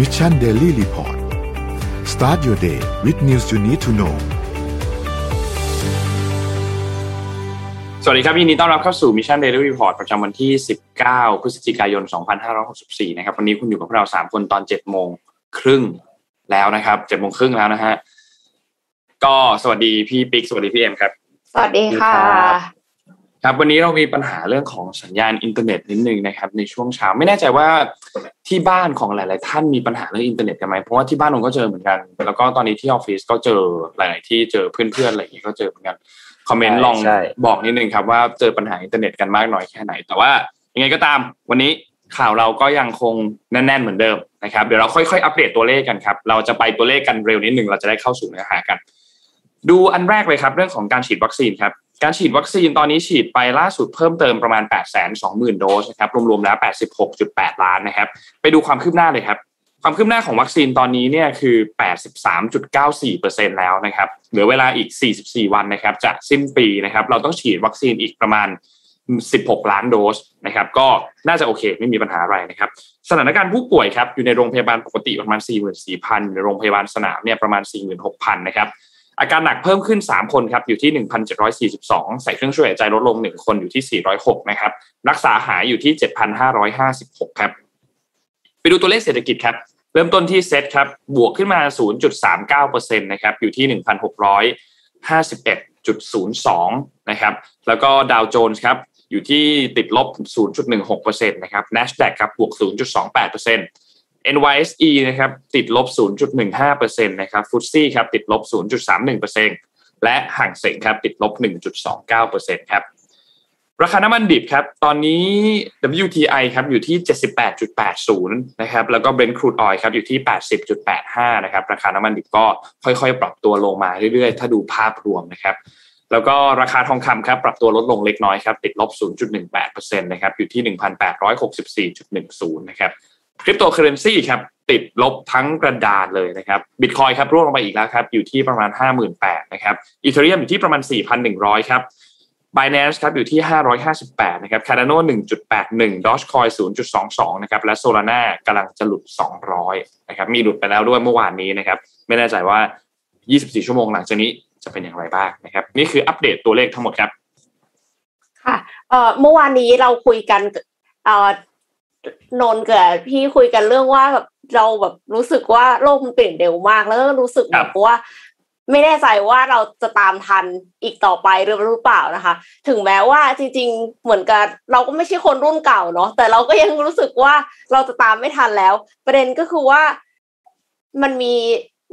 Mission Daily Report start your day with news you need to know สวัสดีครับยินดีต้อนรับเข้าสู่ Mission Daily Report ประจำวันที่ 19 พฤศจิกายน 2564 นะครับ วันนี้คุณอยู่กับพวกเรา 3 คนตอน 7 โมงครึ่งแล้วนะครับ 7 โมงครึ่งแล้วนะฮะ ก็สวัสดีพี่ปิ๊ก สวัสดีพี่เอ็มครับ สวัสดีค่ะ ครับวันนี้เรามีปัญหาเรื่องของสัญญาณอินเทอร์เน็ตนิดนึงนะครับในช่วงเช้าไม่แน่ใจว่าที่บ้านของหลาย ๆ ท่านมีปัญหาเรื่องอินเทอร์เน็ตกันไหมเพราะว่าที่บ้านผมก็เจอเหมือนกัน แล้วก็ตอนนี้ที่ออฟฟิศก็เจอหลาย ๆ ที่เจอเพื่อน ๆ อะไรอย่างนี้ก็เจอเหมือนกันคอมเมนต์ลองใช่บอกนิดนึงครับว่าเจอปัญหาอินเทอร์เน็ตกันมากน้อยแค่ไหน แต่ว่ายังไงก็ตาม วันนี้ข่าวเราก็ยังคงแน่น ๆ เหมือนเดิมนะครับเดี๋ยวเราค่อย ๆ อัปเดตตัวเลขกันครับเราจะไปตัวเลขกันเร็วนิดนึงเราจะได้เข้าสู่เนื้อหากัน ดูอันแรกเลยครับ เรื่องของการฉีดวัคซีนครับ การฉีดวัคซีนตอนนี้ฉีดไปล่าสุดเพิ่มเติมประมาณ 8 2 0 0 0 0 โดสนะครับรวมๆแล้ว 86.8 ล้านนะครับ ไปดูความคืบหน้าเลยครับ ความคืบหน้าของวัคซีนตอนนี้เนี่ยคือ 83.94%แล้วนะครับ เหลือเวลาอีก 44 วันนะครับจะสิ้นปีนะครับ เราต้องฉีดวัคซีนอีกประมาณ 16 ล้านโดสนะครับ ก็น่าจะโอเคไม่มีปัญหาอะไรนะครับ สถานการณ์ผู้ป่วยครับอยู่ในโรงพยาบาลปกติประมาณ 44,000อยู่ในโรงพยาบาลสนามเนี่ยประมาณ 46,000 นะครับ อาการหนักเพิ่มขึ้น 3 คนครับอยู่ที่ 1,742 ใส่เครื่องช่วยหายใจลดลง 1 คนอยู่ที่ 406 นะครับ รักษาหายอยู่ที่ 7,556 ครับ ไปดูตัวเลขเศรษฐกิจครับ เริ่มต้นที่เซตครับ บวกขึ้นมา 0.39%นะครับอยู่ที่ 1,651.02 นะครับ แล้วก็ดาวโจนส์ครับอยู่ที่ติดลบ 0.16%นะครับ NASDAQ ครับบวก 0.28% NYSE นะครับติดลบ 0.15%นะครับฟุตซี่ครับติดลบ 0.31%และห่างเสงครับติดลบ 1.29%ครับราคาน้ำมันดิบครับตอนนี้ WTI ครับอยู่ที่ 78.80 นะครับแล้วก็ Brent crude oil ครับอยู่ที่ 80.85 นะครับราคาน้ำมันดิบก็ค่อยๆ ปรับตัวลงมาเรื่อยๆ ถ้าดูภาพรวมนะครับแล้วก็ราคาทองคำครับปรับตัวลดลงเล็กน้อยครับติดลบ 0.18%นะครับอยู่ที่ 1,864.10 นะครับ คริปโตเคอเรนซีครับติดลบทั้งกระดานเลยนะครับบิตคอยครับร่วงลงไปอีกแล้วครับอยู่ที่ประมาณ 58,000นะครับอีเทเรียมอยู่ที่ประมาณ 4,100 ครับ Binance ครับอยู่ที่ 558 นะครับ Cardano 1.81 Dogecoin 0.22 นะครับ และ Solana กำลังจะหลุด 200 นะครับ มีหลุดไปแล้วด้วยเมื่อวานนี้นะครับ ไม่แน่ใจว่า 24 ชั่วโมงหลังจากนี้จะเป็นอย่างไรบ้างนะครับ นี่คืออัปเดตตัวเลขทั้งหมดครับ ค่ะเอ่อเมื่อวานนี้เราคุยกันเอ่อ นนท์กับพี่คุยกันเรื่องว่าแบบเราแบบรู้สึกว่าโลกมันเปลี่ยนเร็วมากแล้วก็รู้สึกคแบรับบว่า ไม่แน่ใจว่าเราจะตามทันอีกต่อไปหรือหรือเปล่านะคะ ถึงแม้ว่าจริง ๆ เหมือนกันเราก็ไม่ใช่คนรุ่นเก่าเนาะแต่เราก็ยังรู้สึกว่าเราจะตามไม่ทันแล้ว ประเด็นก็คือว่ามันมี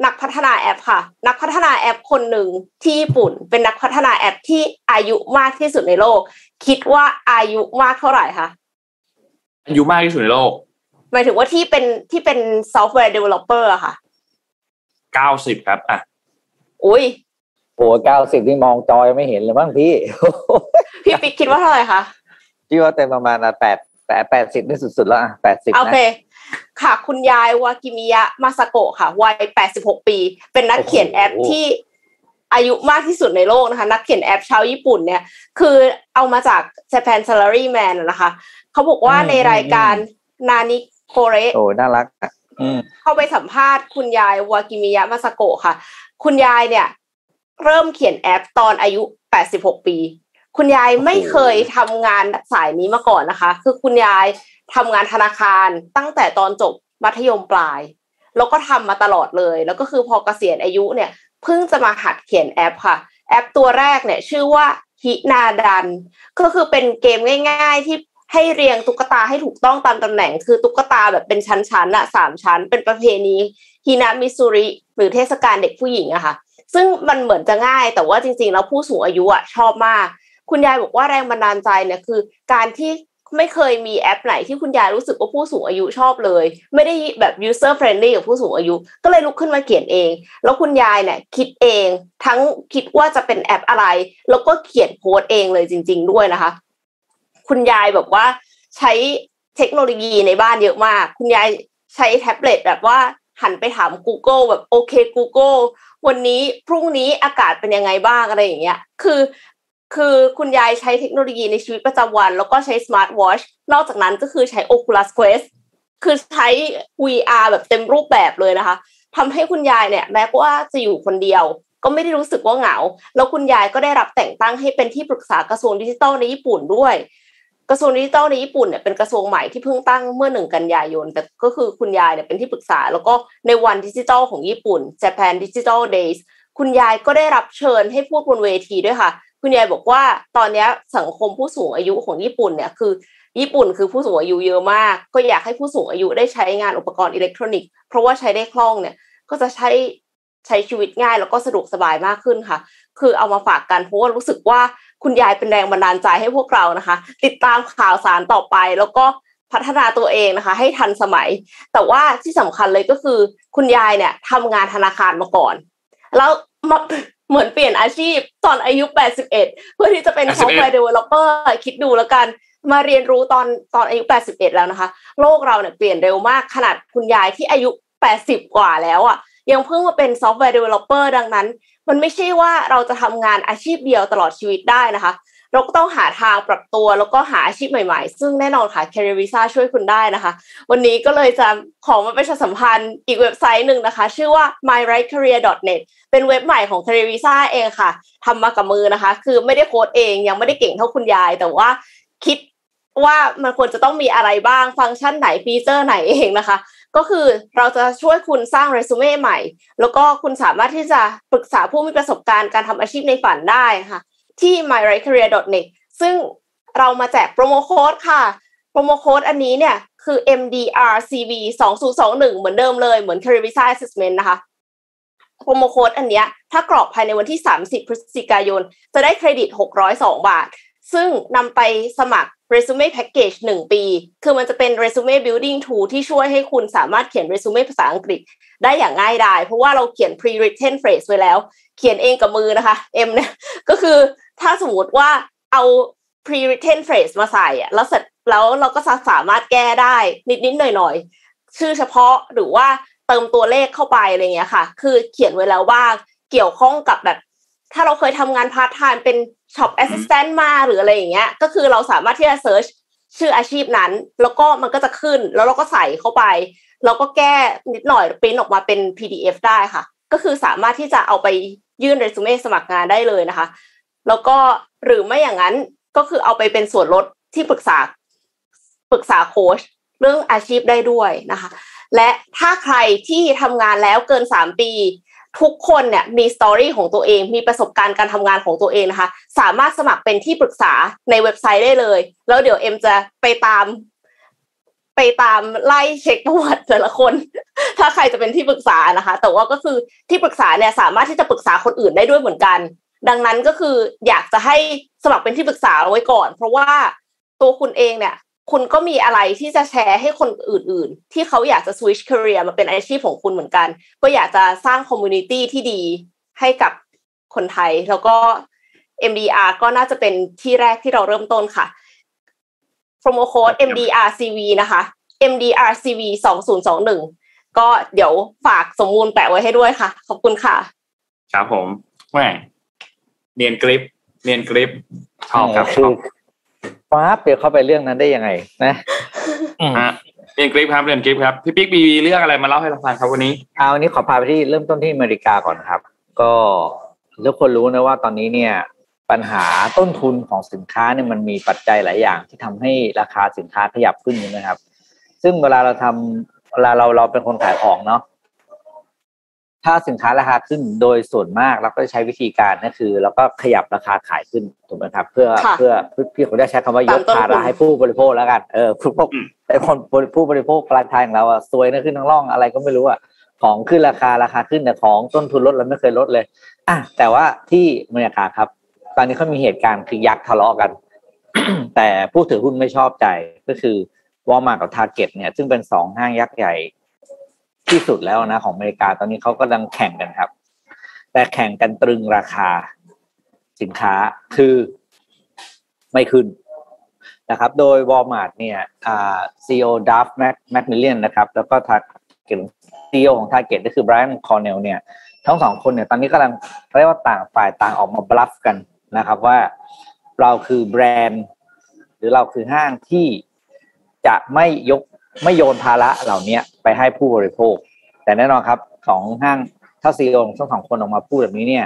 นักพัฒนาแอปค่ะ นักพัฒนาแอปคนหนึ่งที่ญี่ปุ่น เป็นนักพัฒนาแอปที่อายุมากที่สุดในโลก คิดว่าอายุมากเท่าไหร่คะ อายุมากที่สุดในโลก หมายถึงว่าที่เป็นที่เป็น software developer อะค่ะ90ครับ อะอุ้ยโอ้เก้าสิบนี่มองจอไม่เห็นเลยมั้งพี่ พี่ปิ๊กคิดว่าเท่าไหร่คะพี่ว่าเต็มประมาณแปดแปดแปดสิบนี่สุดๆแล้วอะแปดสิบโอนะเค ค่ะ คุณยายวากิมิยะมาซาโกะค่ะ วัย86ปี เป็นนักเขียนแอปที่อายุมากที่สุดในโลกนะคะ นักเขียนแอปชาวญี่ปุ่นเนี่ย คือเอามาจาก Japan Salary Man อะนะคะ เขาบอกว่าในรายการนานิโคเรโอ้น่ารักอะอืมเข้าไปสัมภาษณ์คุณยายวากิมิยะมาซาโกะค่ะ คุณยายเนี่ย เริ่มเขียนแอปตอนอายุ 86 ปี คุณยายไม่เคยทำงานสายนี้มาก่อนนะคะ คือคุณยายทำงานธนาคารตั้งแต่ตอนจบมัธยมปลาย แล้วก็ทำมาตลอดเลย แล้วก็คือพอเกษียณอายุเนี่ยเพิ่งจะมาหัดเขียนแอปค่ะ แอปตัวแรกเนี่ย ชื่อว่าฮินาดัน ก็คือเป็นเกมง่าย ๆ ที่ ให้เรียงตุ๊กตาให้ถูกต้องตามตำแหน่ง คือตุ๊กตาแบบเป็นชั้นๆอะสามชั้น เป็นประเพณีฮินามิซูริหรือเทศกาลเด็กผู้หญิงอะค่ะ ซึ่งมันเหมือนจะง่าย แต่ว่าจริงๆแล้วผู้สูงอายุอะชอบมาก คุณยายบอกว่าแรงบันดาลใจเนี่ยคือ การที่ไม่เคยมีแอปไหนที่คุณยายรู้สึกว่าผู้สูงอายุชอบเลย ไม่ได้แบบ user friendly กับผู้สูงอายุ ก็เลยลุกขึ้นมาเขียนเอง แล้วคุณยายเนี่ยคิดเอง ทั้งคิดว่าจะเป็นแอปอะไร แล้วก็เขียนโค้ดเองเลยจริง ๆ ด้วยนะคะ คุณยายแบบว่าใช้เทคโนโลยีในบ้านเยอะมาก คุณยายใช้แท็บเล็ตแบบว่าหันไปถาม Google แบบโอเค Google วันนี้พรุ่งนี้อากาศเป็นยังไงบ้างอะไรอย่างเงี้ย คือ คือคุณยายใช้เทคโนโลยีในชีวิตประจำวัน แล้วก็ใช้สมาร์ทวอชนอกจากนั้นก็คือใช้ Oculus Quest คือใช้ VR แบบเต็มรูปแบบเลยนะคะทำให้คุณยายเนี่ยแม้ว่าจะอยู่คนเดียว ก็ไม่ได้รู้สึกว่าเหงา แล้วคุณยายก็ได้รับแต่งตั้งให้เป็นที่ปรึกษากระทรวงดิจิทัลในญี่ปุ่นด้วย กระทรวงดิจิทัลในญี่ปุ่นเนี่ยเป็นกระทรวงใหม่ที่เพิ่งตั้งเมื่อหนึ่งกันยายน แต่ก็คือคุณยายเนี่ยเป็นที่ปรึกษา แล้วก็ในวันดิจิทัลของญี่ปุ่น Japan Digital Days คุณยายก็ได้รับเชิญให้พูดบนเวทีด้วยค่ะ คุณยายบอกว่าตอนนี้สังคมผู้สูงอายุของญี่ปุ่นเนี่ยคือ ญี่ปุ่นคือผู้สูงอายุเยอะมาก ก็อยากให้ผู้สูงอายุได้ใช้งานอุปกรณ์อิเล็กทรอนิกส์เพราะว่าใช้ได้คล่องเนี่ยก็จะใช้ใช้ชีวิตง่ายแล้วก็สะดวกสบายมากขึ้นค่ะ คือเอามาฝากกันเพราะว่ารู้สึกว่าคุณยายเป็นแรงบันดาลใจให้พวกเรานะคะ ติดตามข่าวสารต่อไปแล้วก็พัฒนาตัวเองนะคะ ให้ทันสมัย แต่ว่าที่สำคัญเลยก็คือ คุณยายเนี่ยทำงานธนาคารมาก่อน แล้วมาเหมือนเปลี่ยนอาชีพตอนอายุ 81 เพื่อที่จะเป็น software developer คิดดูแล้วกันมาเรียนรู้ตอนตอนอายุ 81 แล้วนะคะ โลกเราเนี่ยเปลี่ยนเร็วมากขนาดคุณยายที่อายุ 80 กว่าแล้วอะยังเพิ่งมาเป็น software developer ดังนั้น มันไม่ใช่ว่าเราจะทำงานอาชีพเดียวตลอดชีวิตได้นะคะ เราก็ต้องหาทางปรับตัวแล้วก็หาอาชีพใหม่ๆ ซึ่งแน่นอนค่ะ Career Visa ช่วยคุณได้นะคะ วันนี้ก็เลยจะขอมาประชาสัมพันธ์อีกเว็บไซต์หนึ่งนะคะ ชื่อว่า myrightcareer.net เป็นเว็บใหม่ของ Career Visa เองค่ะทำมากับมือนะคะ คือไม่ได้โค้ดเองยังไม่ได้เก่งเท่าคุณยาย แต่ว่าคิดว่ามันควรจะต้องมีอะไรบ้างฟังก์ชันไหนฟีเจอร์ไหนเองนะคะ ก็คือเราจะช่วยคุณสร้างเรซูเม่ใหม่ แล้วก็คุณสามารถที่จะปรึกษาผู้มีประสบการณ์การทำอาชีพในฝันได้ค่ะ ที่ myricareer.net ซึ่งเรามาแจกโปรโมโค้ดค่ะ โปรโมโค้ดอันนี้เนี่ยคือ MDRCV 2021เหมือนเดิมเลย เหมือน Career Visa Assessment นะคะ โปรโมโค้ดอันเนี้ยถ้ากรอกภายในวันที่ 30 พฤศจิกายน จะได้เครดิต 602 บาท ซึ่งนำไปสมัคร Resume Package 1 ปี คือมันจะเป็น Resume Building Tool ที่ช่วยให้คุณสามารถเขียน Resume ภาษาอังกฤษได้อย่างง่ายดาย เพราะว่าเราเขียน pre-written phrase ไว้แล้ว เขียนเองกับมือนะคะ M เนี่ยก็คือถ้าสมมติว่าเอา pre-written phrase มาใส่อะแล้วเสร็จแล้วเราก็สามารถแก้ได้นิดๆหน่อยๆ ชื่อเฉพาะหรือว่าเติมตัวเลขเข้าไปอะไรเงี้ยค่ะ คือเขียนไว้แล้วว่าเกี่ยวข้องกับแบบ ถ้าเราเคยทำงานพาร์ทไทม์เป็น shop assistant มาหรืออะไรอย่างเงี้ย ก็คือเราสามารถที่จะ search ชื่ออาชีพนั้น แล้วก็มันก็จะขึ้นแล้วเราก็ใส่เข้าไปแล้วก็แก้นิดหน่อยปริ้นออกมาเป็น PDF ได้ค่ะ ก็คือสามารถที่จะเอาไปยื่นเรซูเม่สมัครงานได้เลยนะคะ แล้วก็หรือไม่อย่างนั้นก็คือเอาไปเป็นส่วนลดที่ปรึกษาปรึกษาโค้ชเรื่องอาชีพได้ด้วยนะคะ และถ้าใครที่ทำงานแล้วเกินสามปี ทุกคนเนี่ยมี story ของตัวเอง มีประสบการณ์การทำงานของตัวเองนะคะ สามารถสมัครเป็นที่ปรึกษาในเว็บไซต์ได้เลย แล้วเดี๋ยวเอ็มจะไปตาม ไปตามไล่เช็คประวัติแต่ละคน ถ้าใครจะเป็นที่ปรึกษานะคะ แต่ว่าก็คือที่ปรึกษาเนี่ยสามารถที่จะปรึกษาคนอื่นได้ด้วยเหมือนกัน ดังนั้นก็คืออยากจะให้สมัครเป็นที่ปรึกษาเอาไว้ก่อน เพราะว่าตัวคุณเองเนี่ย คุณก็มีอะไรที่จะแชร์ให้คนอื่น ๆ ที่เขาอยากจะ switch career มาเป็นอาชีพของคุณเหมือนกัน ก็อยากจะสร้าง community ที่ดีให้กับคนไทย แล้วก็ MDR ก็น่าจะเป็นที่แรกที่เราเริ่มต้นค่ะ promo code MDRCV นะคะ MDRCV 2021ก็เดี๋ยวฝากสมมูลแปะไว้ให้ด้วยค่ะ ขอบคุณค่ะ ครับผมแหมเนียนกริปเนียนกริปชอบครับชคืออบ ฟ้าเปลี่ยนเข้าไปเรื่องนั้นได้ยังไง นะอืมฮะเรียนกริปครับเรียนกริปครับพี่ปิ๊กมีเรื่องอะไรมาเล่าให้เราฟังครับวันนี้เอาวันนี้ขอพาไปที่เริ่มต้นที่อเมริกาก่อนครับ ก็ทุกคนรู้นะว่าตอนนี้เนี่ยปัญหาต้นทุนของสินค้าเนี่ยมันมีปัจจัยหลายอย่าง ที่ทำให้ราคาสินค้าขยับขึ้นใช่ไหมครับ ซึ่งเวลาเราทำเวลาเราเราเป็นคนขายของเนาะ ถ้าสินค้าราคาขึ้นโดยส่วนมากเราก็จะใช้วิธีการก็คือเราก็ขยับราคาขายขึ้นถูกไหมครับ เพื่อค่ะเพื่อเพื่อพี่ผมจะใช้คำว่ายกตามต้นภาทุระนให้ผู้บริโภคแล้วกันเออผู้บริโภคอืมไอ้คนผู้บริโภคปลายทางของเราอะซวยนะขึ้นทั้งร่องอะไรก็ไม่รู้อะของขึ้นราคาราคาขึ้นแต่ของต้นทุนลดเราไม่เคยลดเลยอะแต่ว่าที่อเมริกาครับ ตอนนี้เขามีเหตุการณ์คือยักษ์ทะเลาะกัน แต่ผู้ถือหุ้นไม่ชอบใจก็คือวอลมาร์กับ Target เนี่ย ซึ่งเป็นสองห้างยักษ์ใหญ่ ที่สุดแล้วนะของอเมริกาตอนนี้เขากำลังแข่งกันครับ แต่แข่งกันตรึงราคาสินค้าคือไม่ขึ้นนะครับ โดยวอลมาร์เนี่ยอ่า CEO Doug Mc McMillon นะครับ แล้วก็ทาร์เก็ต CEO ของ Target ก็คือ Brian Cornell เนี่ย ทั้งสองคนเนี่ย ตอนนี้กำลังเรียกว่าต่างฝ่ายต่างออกมา bluff กันนะครับว่าเราคือแบรนด์ หรือเราคือห้างที่จะไม่ยกไม่โยนภาระเหล่านี้ ไปให้ผู้บริโภค แต่แน่นอนครับของห้างถ้า CEO ทั้งสองคนออกมาพูดแบบนี้เนี่ย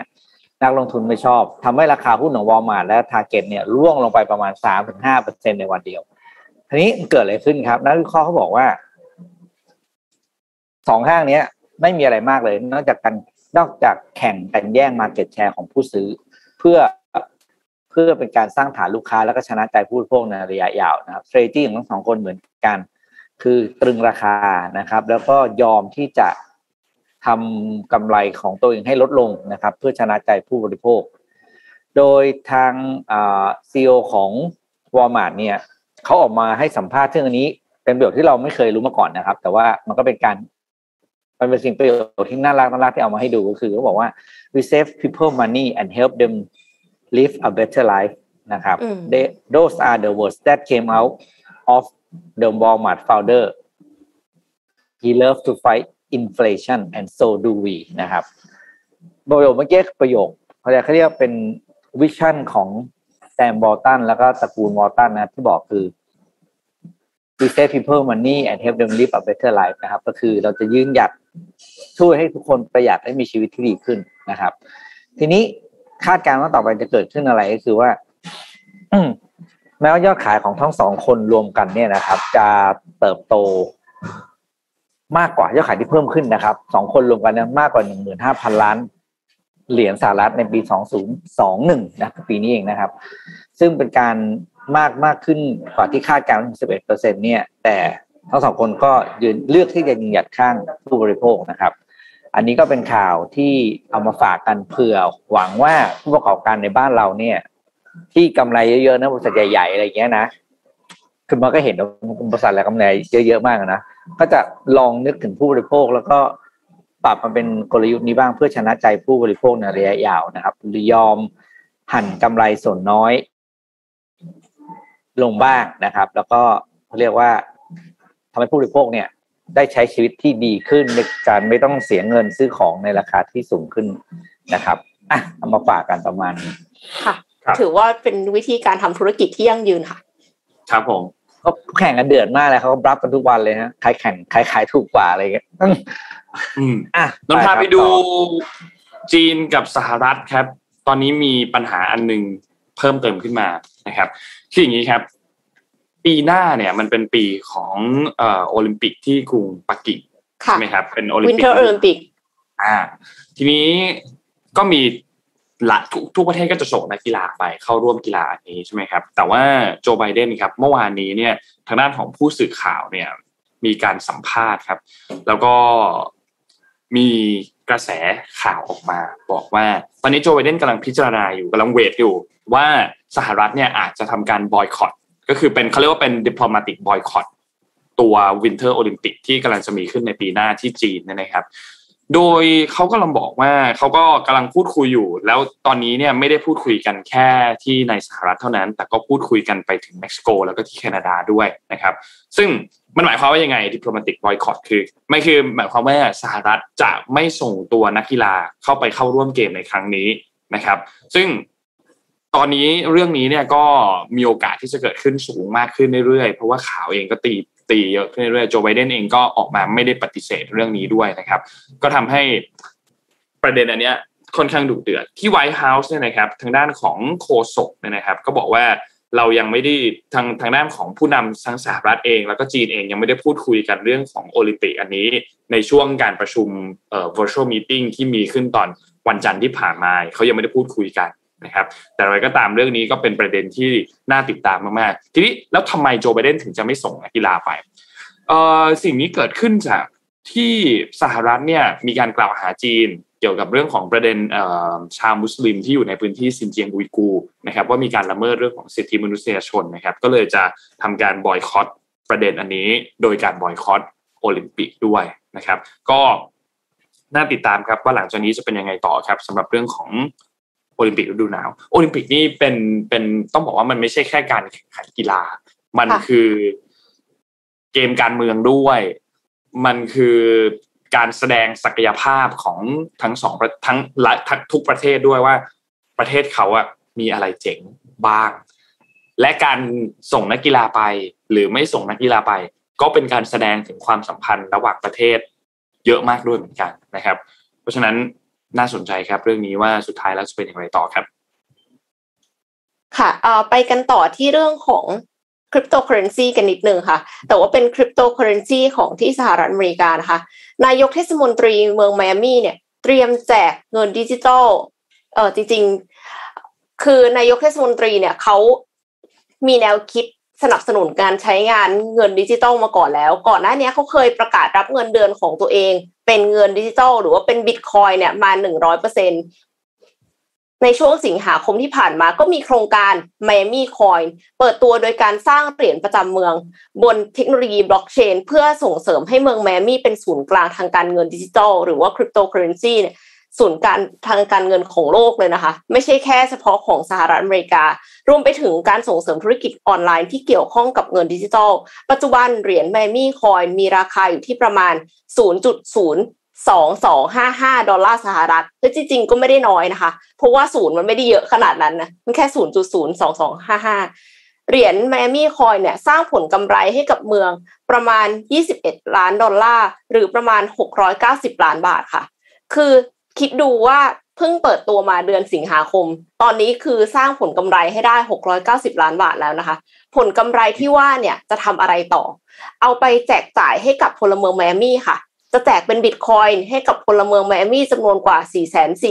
นักลงทุนไม่ชอบทำให้ราคาหุ้นของวอลมาร์และ Target เนี่ยร่วงลงไปประมาณสามถึงห้าเปอร์เซ็นต์ในวันเดียว ทีนี้เกิดอะไรขึ้นครับ นักวิเคราะห์เขาบอกว่าสองห้างเนี้ย ไม่มีอะไรมากเลย นอกจากกันนอกจากแข่งกันแย่ง market share ของผู้ซื้อ เพื่อเพื่อเป็นการสร้างฐานลูกค้าแล้วก็ชนะใจผู้บริโภคในระยะยาวนะครับ strategy ของทั้งสองคนเหมือนกัน คือตรึงราคานะครับ แล้วก็ยอมที่จะทำกำไรของตัวเองให้ลดลงนะครับ เพื่อชนะใจผู้บริโภค โดยทางซีอของวอลมาร์ทเนี่ยเขาออกมาให้สัมภาษณ์เรื่องนี้ เป็นประโยชน์ที่เราไม่เคยรู้มาก่อนนะครับ แต่ว่ามันก็เป็นการมันเป็นสิ่งประโยชน์ที่น่ารักน่ารักที่เอามาให้ดูก็คือเขาบอกว่า we save people money and help them live a better life นะครับ They, those are the words that came out of the Walmart founder he loves to fight inflation and so do we นะครับประโยคเมื่อกี้ประโยคเขาเรียกเรียกเป็น vision ของ Sam Walton แล้วก็ตระกูล Walton นะที่บอกคือ we save people money and help them live a better life นะครับ ก็คือเราจะยืนหยัดช่วยให้ทุกคนประหยัดให้มีชีวิตที่ดีขึ้นนะครับ ทีนี้คาดการณ์ว่าต่อไปจะเกิดขึ้นอะไรก็คือว่า แม้ว่ายอดขายของทั้งสองคนรวมกันเนี่ยนะครับ จะเติบโตมากกว่ายอดขายที่เพิ่มขึ้นนะครับสองคนรวมกันเนี่ยมากกว่าหนึ่งหมื่นห้าพันล้านเหรียญสหรัฐในปีสองศูนย์สองหนึ่งนะปีนี้เองนะครับ ซึ่งเป็นการมากมากขึ้นกว่าที่คาดการณ์สิบเอ็ดเปอร์เซ็นเนี่ย แต่ทั้งสองคนก็ยืนเลือกที่จะยืนหยัดข้างผู้บริโภคนะครับ อันนี้ก็เป็นข่าวที่เอามาฝากกันเผื่อหวังว่าผู้ประกอบการในบ้านเราเนี่ย ที่กำไรเยอะๆนะบริษัทใหญ่ๆอะไรอย่างเงี้ยนะคือมันก็เห็นว่าบริษัทอะไรกำไรเยอะๆมากนะก็จะลองนึกถึงผู้บริโภคแล้วก็ปรับมาเป็นกลยุทธ์นี้บ้างเพื่อชนะใจผู้บริโภคในระยะยาวนะครับหรือยอมหั่นกำไรส่วนน้อย ลงบ้างนะครับ แล้วก็เขาเรียกว่าทำให้ผู้บริโภคเนี่ย ได้ใช้ชีวิตที่ดีขึ้นในการไม่ต้องเสียเงินซื้อของในราคาที่สูงขึ้นนะครับอะเอามาฝากกันประมาณนี้ค่ะ ถือว่าเป็นวิธีการทำธุรกิจที่ยั่งยืนค่ะ ครับผมก็แข่งกันเดือดมากเลยเขารับกันทุกวันเลยฮะใครแข่งใครขายถูกกว่าอะไรเงี้ยอืมอะนนพาไปดูจีนกับสหรัฐครับ ตอนนี้มีปัญหาอันหนึ่งเพิ่มเติมขึ้นมานะครับคืออย่างนี้ครับ ปีหน้าเนี่ยมันเป็นปีของเอ่อโอลิมปิกที่กรุงปักกิ่งค่ะใช่ไหมครับ เป็นโอลิมวินปิกเทอร์โอลิมปิกอ่า ทีนี้ก็มี ละทุกทุกประเทศก็จะส่งนักกีฬาไปเข้าร่วมกีฬาอันนี้ใช่ไหมครับ แต่ว่าโจไบเดนครับเมื่อวานนี้เนี่ยทางด้านของผู้สื่อข่าวเนี่ยมีการสัมภาษณ์ครับ แล้วก็มีกระแสข่าวออกมา บอกว่า ตอนนี้โจไบเดนกำลังพิจารณาอยู่กำลังเวทอยู่ ว่าสหรัฐเนี่ยอาจจะทำการบอยคอตก็คือเป็นเขาเรียกว่าเป็น diplomatic boycott ตัว Winter Olympic ที่กำลังจะมีขึ้นในปีหน้าที่จีนเนี่ยนะครับ โดยเขากำลังบอกว่าเขาก็กำลังพูดคุยอยู่ แล้วตอนนี้เนี่ยไม่ได้พูดคุยกันแค่ที่ในสหรัฐเท่านั้น แต่ก็พูดคุยกันไปถึงเม็กซิโก แล้วก็ที่แคนาดาด้วยนะครับ ซึ่งมันหมายความว่ายังไง diplomatic boycott คือ ไม่คือหมายความว่าสหรัฐจะไม่ส่งตัวนักกีฬาเข้าไปเข้าร่วมเกมในครั้งนี้นะครับ ซึ่งตอนนี้เรื่องนี้เนี่ยก็มีโอกาสที่จะเกิดขึ้นสูงมากขึ้นเรื่อยๆ เพราะว่าข่าวเองก็ตี ตีเยอะขึ้นเรื่อยๆโจไบเดนเองก็ออกมาไม่ได้ปฏิเสธเรื่องนี้ด้วยนะครับ ก็ทำให้ประเด็นอันเนี้ยค่อนข้างดุเดือดที่ไวท์เฮาส์เนี่ยนะครับ ทางด้านของโคศกเนี่ยนะครับ ก็บอกว่าเรายังไม่ได้ทางทางด้านของผู้นำทั้งสหรัฐเอง แล้วก็จีนเองยังไม่ได้พูดคุยกันเรื่องของโอลิมปิกอันนี้ ในช่วงการประชุมเอ่อ virtual meeting ที่มีขึ้นตอนวันจันทร์ที่ผ่านมาเขายังไม่ได้พูดคุยกัน นะครับแต่อะไรก็ตามเรื่องนี้ก็เป็นประเด็นที่น่าติดตามมากๆ ทีนี้แล้วทำไมโจไบเดนถึงจะไม่ส่งนักกีฬาไปเอ่อสิ่งนี้เกิดขึ้นจากที่สหรัฐเนี่ยมีการกล่าวหาจีนเกี่ยวกับเรื่องของประเด็นชาวมุสลิมที่อยู่ในพื้นที่ซินเจียงอุยกูนะครับว่ามีการละเมิดเรื่องของสิทธิมนุษยชนนะครับก็เลยจะทำการบอยคอตประเด็นอันนี้ โดยการบอยคอตโอลิมปิกด้วยนะครับ ก็น่าติดตามครับว่าหลังจากนี้จะเป็นยังไงต่อครับสำหรับเรื่องของ โอลิมปิกฤดูหนาวโอลิมปิกนี่เป็นเป็นต้องบอกว่ามันไม่ใช่แค่การแข่งขันกีฬา มันคือเกมการเมืองด้วย มันคือการแสดงศักยภาพของทั้งสองทั้งละทั้งทุกประเทศด้วยว่า ประเทศเขาอะมีอะไรเจ๋งบ้าง และการส่งนักกีฬาไป หรือไม่ส่งนักกีฬาไป ก็เป็นการแสดงถึงความสัมพันธ์ระหว่างประเทศเยอะมากด้วยเหมือนกันนะครับ เพราะฉะนั้น น่าสนใจครับ เรื่องนี้ว่าสุดท้ายแล้วจะเป็นอย่างไรต่อครับ ค่ะอ่าไปกันต่อที่เรื่องของคริปโตเคอเรนซีกันนิดนึงค่ะ แต่ว่าเป็นคริปโตเคอเรนซีของที่สหรัฐอเมริกานะคะ นายกเทศมนตรีเมืองไมอามี่เนี่ย เตรียมแจกเงินดิจิตอลเออจริง ๆ คือนายกเทศมนตรีเนี่ยเขามีแนวคิด สนับสนุนการใช้งานเงินดิจิตอลมาก่อนแล้ว ก่อนหน้านี้เขาเคยประกาศรับเงินเดือนของตัวเอง เป็นเงินดิจิตอลหรือว่าเป็นบิตคอยน์เนี่ยมาหนึ่งร้อยเปอร์เซ็นต์ในช่วงสิงหาคมที่ผ่านมาก็มีโครงการ Miami Coin เปิดตัวโดยการสร้างเหรียญประจำเมือง บนเทคโนโลยีบล็อกเชน เพื่อส่งเสริมให้เมืองไมอามี่เป็นศูนย์กลางทางการเงินดิจิทัล หรือว่าคริปโตเคอเรนซีเนี่ย ศูนย์กลางทางการเงินของโลกเลยนะคะ ไม่ใช่แค่เฉพาะของสหรัฐอเมริกา รวมไปถึงการส่งเสริมธุรกิจออนไลน์ที่เกี่ยวข้องกับเงินดิจิทัล ปัจจุบันเหรียญแมมี่คอยมีราคาอยู่ที่ประมาณ 0.0สองสองห้าห้าดอลลาร์สหรัฐแต่จริงๆ ก็ไม่ได้น้อยนะคะ เพราะว่าศูนย์มันไม่ได้เยอะขนาดนั้นนะ มันแค่ศูนย์จุดศูนย์สองสองห้าห้าเหรียญแมมี่คอยเนี่ยสร้างผลกำไรให้กับเมืองประมาณ 21 ล้านดอลลาร์ หรือประมาณ 690 ล้านบาทค่ะ คือ คิดดูว่าเพิ่งเปิดตัวมาเดือนสิงหาคม ตอนนี้คือสร้างผลกำไรให้ได้ 690 ล้านบาทแล้วนะคะ ผลกำไรที่ว่าเนี่ยจะทำอะไรต่อ เอาไปแจกจ่ายให้กับพลเมืองแมมี่ค่ะ จะแจกเป็นบิตคอยน์ให้กับพลเมืองไมอามี่จำนวนกว่า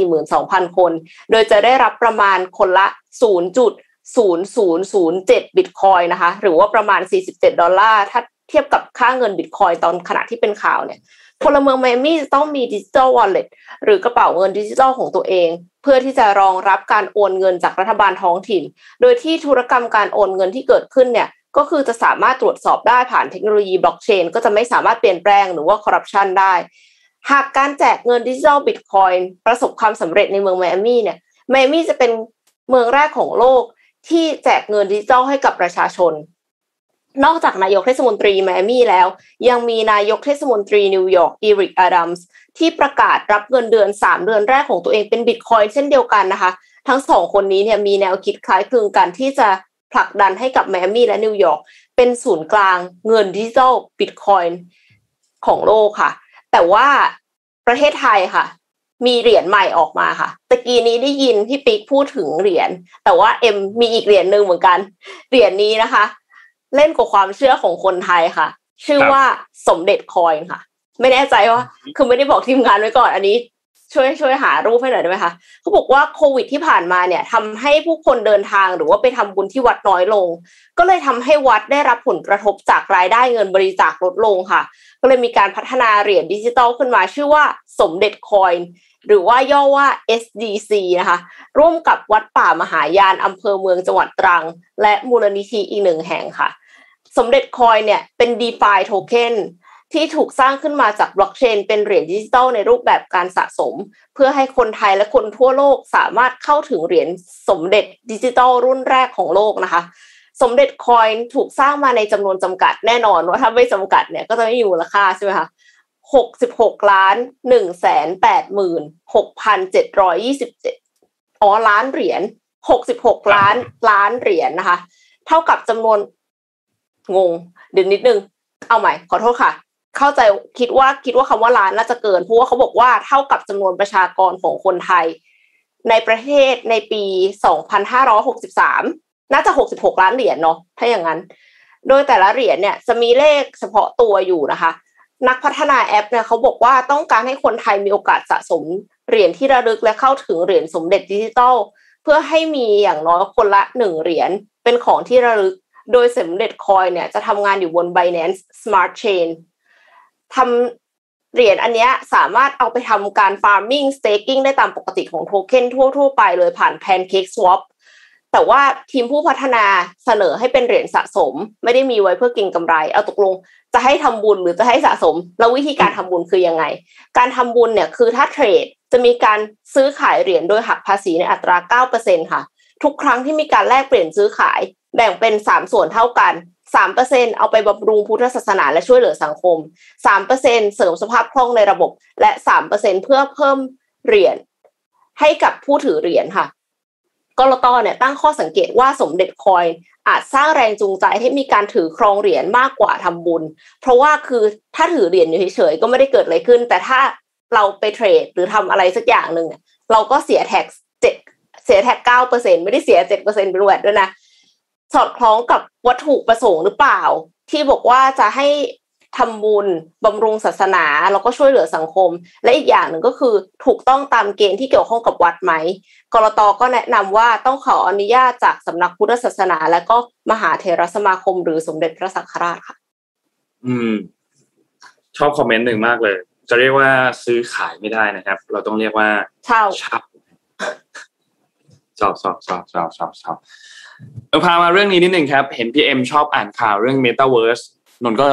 442,000 คน โดยจะได้รับประมาณคนละ 0.0007 บิตคอยนะคะ หรือว่าประมาณ 47 ดอลลาร์ถ้าเทียบกับค่าเงินบิตคอยตอนขณะที่เป็นข่าวเนี่ย พลเมืองไมอามี่จะต้องมี digital wallet หรือกระเป๋าเงินดิจิทัลของตัวเอง เพื่อที่จะรองรับการโอนเงินจากรัฐบาลท้องถิ่น โดยที่ธุรกรรมการโอนเงินที่เกิดขึ้นเนี่ยก็คือจะสามารถตรวจสอบได้ผ่านเทคโนโลยีบล็อกเชนก็จะไม่สามารถเปลี่ยนแปลงหรือว่าคอร์รัปชันได้ หากการแจกเงินดิจิทัลบิตคอยน์ประสบความสำเร็จในเมืองไมอามี่เนี่ยไมอามี่จะเป็นเมืองแรกของโลกที่แจกเงินดิจิทัลให้กับประชาชน นอกจากนายกเทศมนตรีไมอามี่แล้ว ยังมีนายกเทศมนตรีนิวยอร์กอีริกอาดัมส์ที่ประกาศรับเงินเดือน 3 เดือนแรกของตัวเองเป็นบิตคอยน์เช่นเดียวกันนะคะ ทั้งสองคนนี้เนี่ยมีแนวคิดคล้ายคลึงกันที่จะผลักดันให้กับไมอามี่และนิวยอร์กเป็นศูนย์กลางเงินดิจิทัลบิตคอยน์ของโลกค่ะ แต่ว่าประเทศไทยค่ะ มีเหรียญใหม่ออกมาค่ะตะกี้นี้ได้ยินพี่ปิ๊กพูดถึงเหรียญแต่ว่าเอ็มมีอีกเหรียญหนึ่งเหมือนกันเหรียญนี้นะคะ เล่นกับความเชื่อของคนไทยค่ะ ชื่อว่าสมเด็จคอยค่ะ ไม่แน่ใจว่าคือไม่ได้บอกทีมงานไว้ก่อนอันนี้ ช่วยช่วยหารูปให้หน่อยได้ไหมคะเขาบอกว่าโควิดที่ผ่านมาเนี่ยทำให้ผู้คนเดินทางหรือว่าไปทำบุญที่วัดน้อยลง ก็เลยทำให้วัดได้รับผลกระทบจากรายได้เงินบริจาคลดลงค่ะ ก็เลยมีการพัฒนาเหรียญดิจิตอลขึ้นมา ชื่อว่าสมเด็จคอยน์หรือว่าย่อว่า SDC นะคะ ร่วมกับวัดป่ามหายานอำเภอเมืองจังหวัดตรัง และมูลนิธิอีกหนึ่งแห่งค่ะ สมเด็จคอยเนี่ยเป็น DeFi Token ที่ถูกสร้างขึ้นมาจากบล็อกเชนเป็นเหรียญดิจิตอลในรูปแบบการสะสม เพื่อให้คนไทยและคนทั่วโลกสามารถเข้าถึงเหรียญสมเด็จดิจิตอลรุ่นแรกของโลกนะคะสมเด็จคอยถูกสร้างมาในจำนวนจำกัดแน่นอนว่าถ้าไม่จำกัดเนี่ยก็จะไม่มีมูลค่าใช่ไหมคะหกสิบหกล้านหนึ่งแสนแปดหมื่นหกพันเจ็ดร้อยยี่สิบเจ็ดอ๋อล้านเหรียญหกสิบหกล้านล้านเหรียญนะคะ เท่ากับจำนวน งงเดี๋ยวนิดนึง เอาใหม่ ขอโทษค่ะ เข้าใจคิดว่าคิดว่าคำว่าล้านน่าจะเกินเพราะว่าเขาบอกว่าเท่ากับจำนวนประชากรของคนไทย ในประเทศในปี 2563 น่าจะ 66 ล้านเหรียญเนาะถ้าอย่างนั้น โดยแต่ละเหรียญเนี่ยจะมีเลขเฉพาะตัวอยู่นะคะ นักพัฒนาแอปเนี่ยเขาบอกว่าต้องการให้คนไทยมีโอกาสสะสมเหรียญที่ระลึกและเข้าถึงเหรียญสมเด็จดิจิตอลเพื่อให้มีอย่างน้อยคนละหนึ่งเหรียญเป็นของที่ระลึก โดยสมเด็จคอยเนี่ยจะทำงานอยู่บน Binance Smart Chain ทำเหรียญอันนี้สามารถเอาไปทำการ farming staking ได้ตามปกติของโทเค็นทั่ว ๆ ไปเลยผ่าน Pancake Swap แต่ว่าทีมผู้พัฒนาเสนอให้เป็นเหรียญสะสม ไม่ได้มีไว้เพื่อกินกำไร เอาตกลง จะให้ทำบุญหรือจะให้สะสม แล้ววิธีการทำบุญคือยังไง การทำบุญเนี่ยคือถ้าเทรดจะมีการซื้อขายเหรียญโดยหักภาษีในอัตรา 9%ค่ะ ทุกครั้งที่มีการแลกเปลี่ยนซื้อขาย แบ่งเป็น3ส่วนเท่ากันสามเปอร์เซ็นต์เอาไปบำรุงพุทธศาสนาและช่วยเหลือสังคมสามเปอร์เซ็นต์เสริมสภาพคล่องในระบบ และสามเปอร์เซ็นต์เพื่อเพิ่มเหรียญให้กับผู้ถือเหรียญค่ะก.ล.ต.เนี่ยตั้งข้อสังเกตว่าสมเด็จ coin อาจสร้างแรงจูงใจให้มีการถือครองเหรียญมากกว่าทำบุญ เพราะว่าคือถ้าถือเหรียญอยู่เฉยๆก็ไม่ได้เกิดอะไรขึ้น แต่ถ้าเราไปเทรดหรือทำอะไรสักอย่างหนึ่งเราก็เสีย tax เจ็ดเสีย tax เก้าเปอร์เซ็นต์ไม่ได้เสียเจ็ดเปอร์เซ็นต์เป็น VAT ด้วยนะ สอดคล้องกับวัตถุประสงค์หรือเปล่า ที่บอกว่าจะให้ทำบุญบำรุงศาสนาแล้วก็ช่วยเหลือสังคม และอีกอย่างหนึ่งก็คือถูกต้องตามเกณฑ์ที่เกี่ยวข้องกับวัดไหมกรตก็แนะนำว่าต้องขออนุญาตจากสำนักพุทธศาสนา และก็มหาเทรสมาคม หรือสมเด็จพระสังฆราชค่ะ อืม ชอบคอมเมนต์หนึ่งมากเลย จะเรียกว่าซื้อขายไม่ได้นะครับ เราต้องเรียกว่าเช่าเช่าชอบชอบชอบชอบชอบชอบ เออพามาเรื่องนี้นิดหนึ่งครับ เห็นพี่เอ็มชอบอ่านข่าวเรื่องเมตาเวิร์สนนก็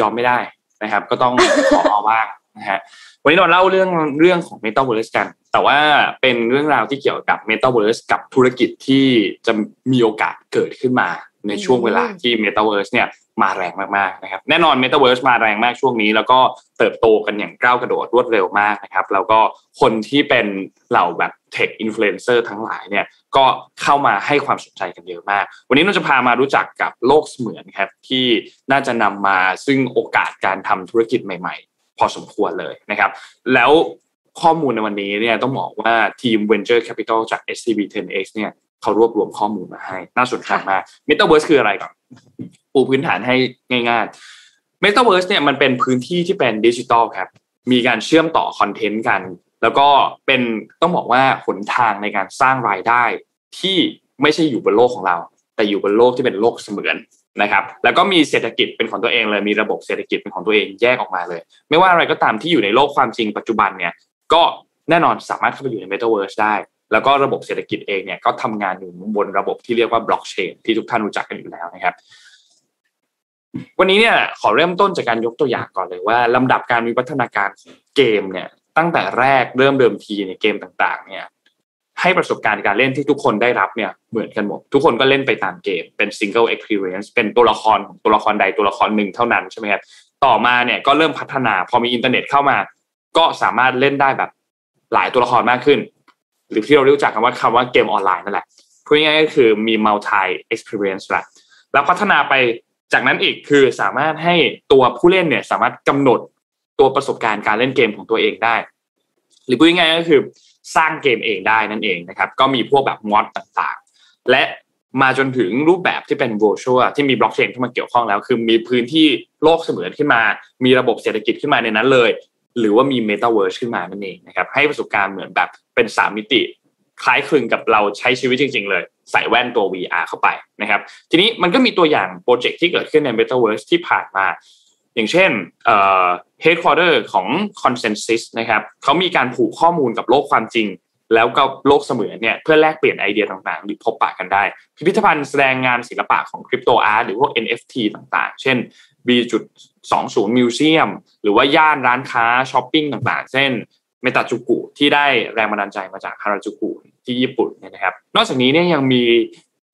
ยอมไม่ได้นะครับ ก็ต้องขอเอาบ้างนะฮะวันนี้เราเล่าเรื่องเรื่องของเมตาเวิร์สกัน แต่ว่าเป็นเรื่องราวที่เกี่ยวกับเมตาเวิร์สกับธุรกิจที่จะมีโอกาสเกิดขึ้นมาในช่วงเวลาที่เมตาเวิร์สเนี่ย มาแรงมากๆนะครับแน่นอน Metaverse มาแรงมากช่วงนี้ แล้วก็เติบโตกันอย่างก้าวกระโดดรวดเร็วมากนะครับแล้วก็คนที่เป็นเหล่าแบบ tech influencer ทั้งหลายเนี่ยก็เข้ามาให้ความสนใจกันเยอะมาก วันนี้เราจะพามารู้จักกับโลกเสมือนครับที่น่าจะนำมาซึ่งโอกาสการทำธุรกิจใหม่ ๆ พอสมควรเลยนะครับ แล้วข้อมูลในวันนี้เนี่ยต้องบอกว่าทีม Venture Capital จาก SCB 10X เนี่ยเขารวบรวมข้อมูลมาให้ น่าสนใจมาก Metaverse คืออะไรก่อน ปูพื้นฐานให้ง่ายๆ Metaverse เนี่ยมันเป็นพื้นที่ที่เป็นดิจิตอลครับมีการเชื่อมต่อคอนเทนต์กัน แล้วก็เป็นต้องบอกว่าหนทางในการสร้างรายได้ที่ไม่ใช่อยู่บนโลกของเรา แต่อยู่บนโลกที่เป็นโลกเสมือนนะครับแล้วก็มีเศรษฐกิจเป็นของตัวเองเลยมีระบบเศรษฐกิจเป็นของตัวเองแยกออกมาเลย ไม่ว่าอะไรก็ตามที่อยู่ในโลกความจริงปัจจุบันเนี่ยก็แน่นอนสามารถเข้าไปอยู่ใน Metaverse ได้ แล้วก็ระบบเศรษฐกิจเองเนี่ยก็ทำงานอยู่บนระบบที่เรียกว่าบล็อกเชนที่ทุกท่านรู้จักกันอยู่แล้วนะครับ วันนี้เนี่ยขอเริ่มต้นจากการยกตัวอย่างก่อนเลยว่าลำดับการวิวัฒนาการเกมเนี่ยตั้งแต่แรกเริ่มเดิมทีในเกมต่างๆ เนี่ยให้ประสบการณ์การเล่นที่ทุกคนได้รับเนี่ยเหมือนกันหมด ทุกคนก็เล่นไปตามเกมเป็น single experience เป็นตัวละครของตัวละครใดตัวละครหนึ่งเท่านั้นใช่ไหมครับต่อมาเนี่ยก็เริ่มพัฒนาพอมีอินเทอร์เน็ตเข้ามา ก็สามารถเล่นได้แบบหลายตัวละครมากขึ้น หรือที่เรารู้จักกันว่าคำว่าเกมออนไลน์นั่นแหละพูดง่ายๆก็คือมี multi experience ละแล้วพัฒนาไป จากนั้นอีกคือสามารถให้ตัวผู้เล่นเนี่ย สามารถกำหนดตัวประสบการณ์การเล่นเกมของตัวเองได้ หรือพูดง่ายๆก็คือสร้างเกมเองได้นั่นเองนะครับ ก็มีพวกแบบมอดต่างๆ และมาจนถึงรูปแบบที่เป็น virtual ที่มีบล็อกเชนเข้ามาเกี่ยวข้องแล้ว คือมีพื้นที่โลกเสมือนขึ้นมา มีระบบเศรษฐกิจขึ้นมาในนั้นเลย หรือว่ามี Metaverse ขึ้นมานั่นเองนะครับ ให้ประสบการณ์เหมือนแบบเป็นสามมิติ คล้ายคลึงกับเราใช้ชีวิตจริง ๆ เลย ใส่แว่นตัว VR เข้าไปนะครับ ทีนี้มันก็มีตัวอย่างโปรเจกต์ที่เกิดขึ้นใน Metaverse ที่ผ่านมา อย่างเช่น headquarter ของ Consensus นะครับเขามีการผูกข้อมูลกับโลกความจริง แล้วก็โลกเสมือนเนี่ยเพื่อแลกเปลี่ยนไอเดียต่างๆ หรือพบปะกันได้ พิพิธภัณฑ์แสดงงานศิลปะของคริปโตอาร์ตหรือพวก NFT ต่างๆ เช่น B.20 Museum หรือว่าย่านร้านค้าช้อปปิ้งต่างๆ เช่น Metajuku ที่ได้แรงบันดาลใจมาจากฮาราจูกุที่ญี่ปุ่นเนี่ยนะครับ นอกจากนี้เนี่ยยังมี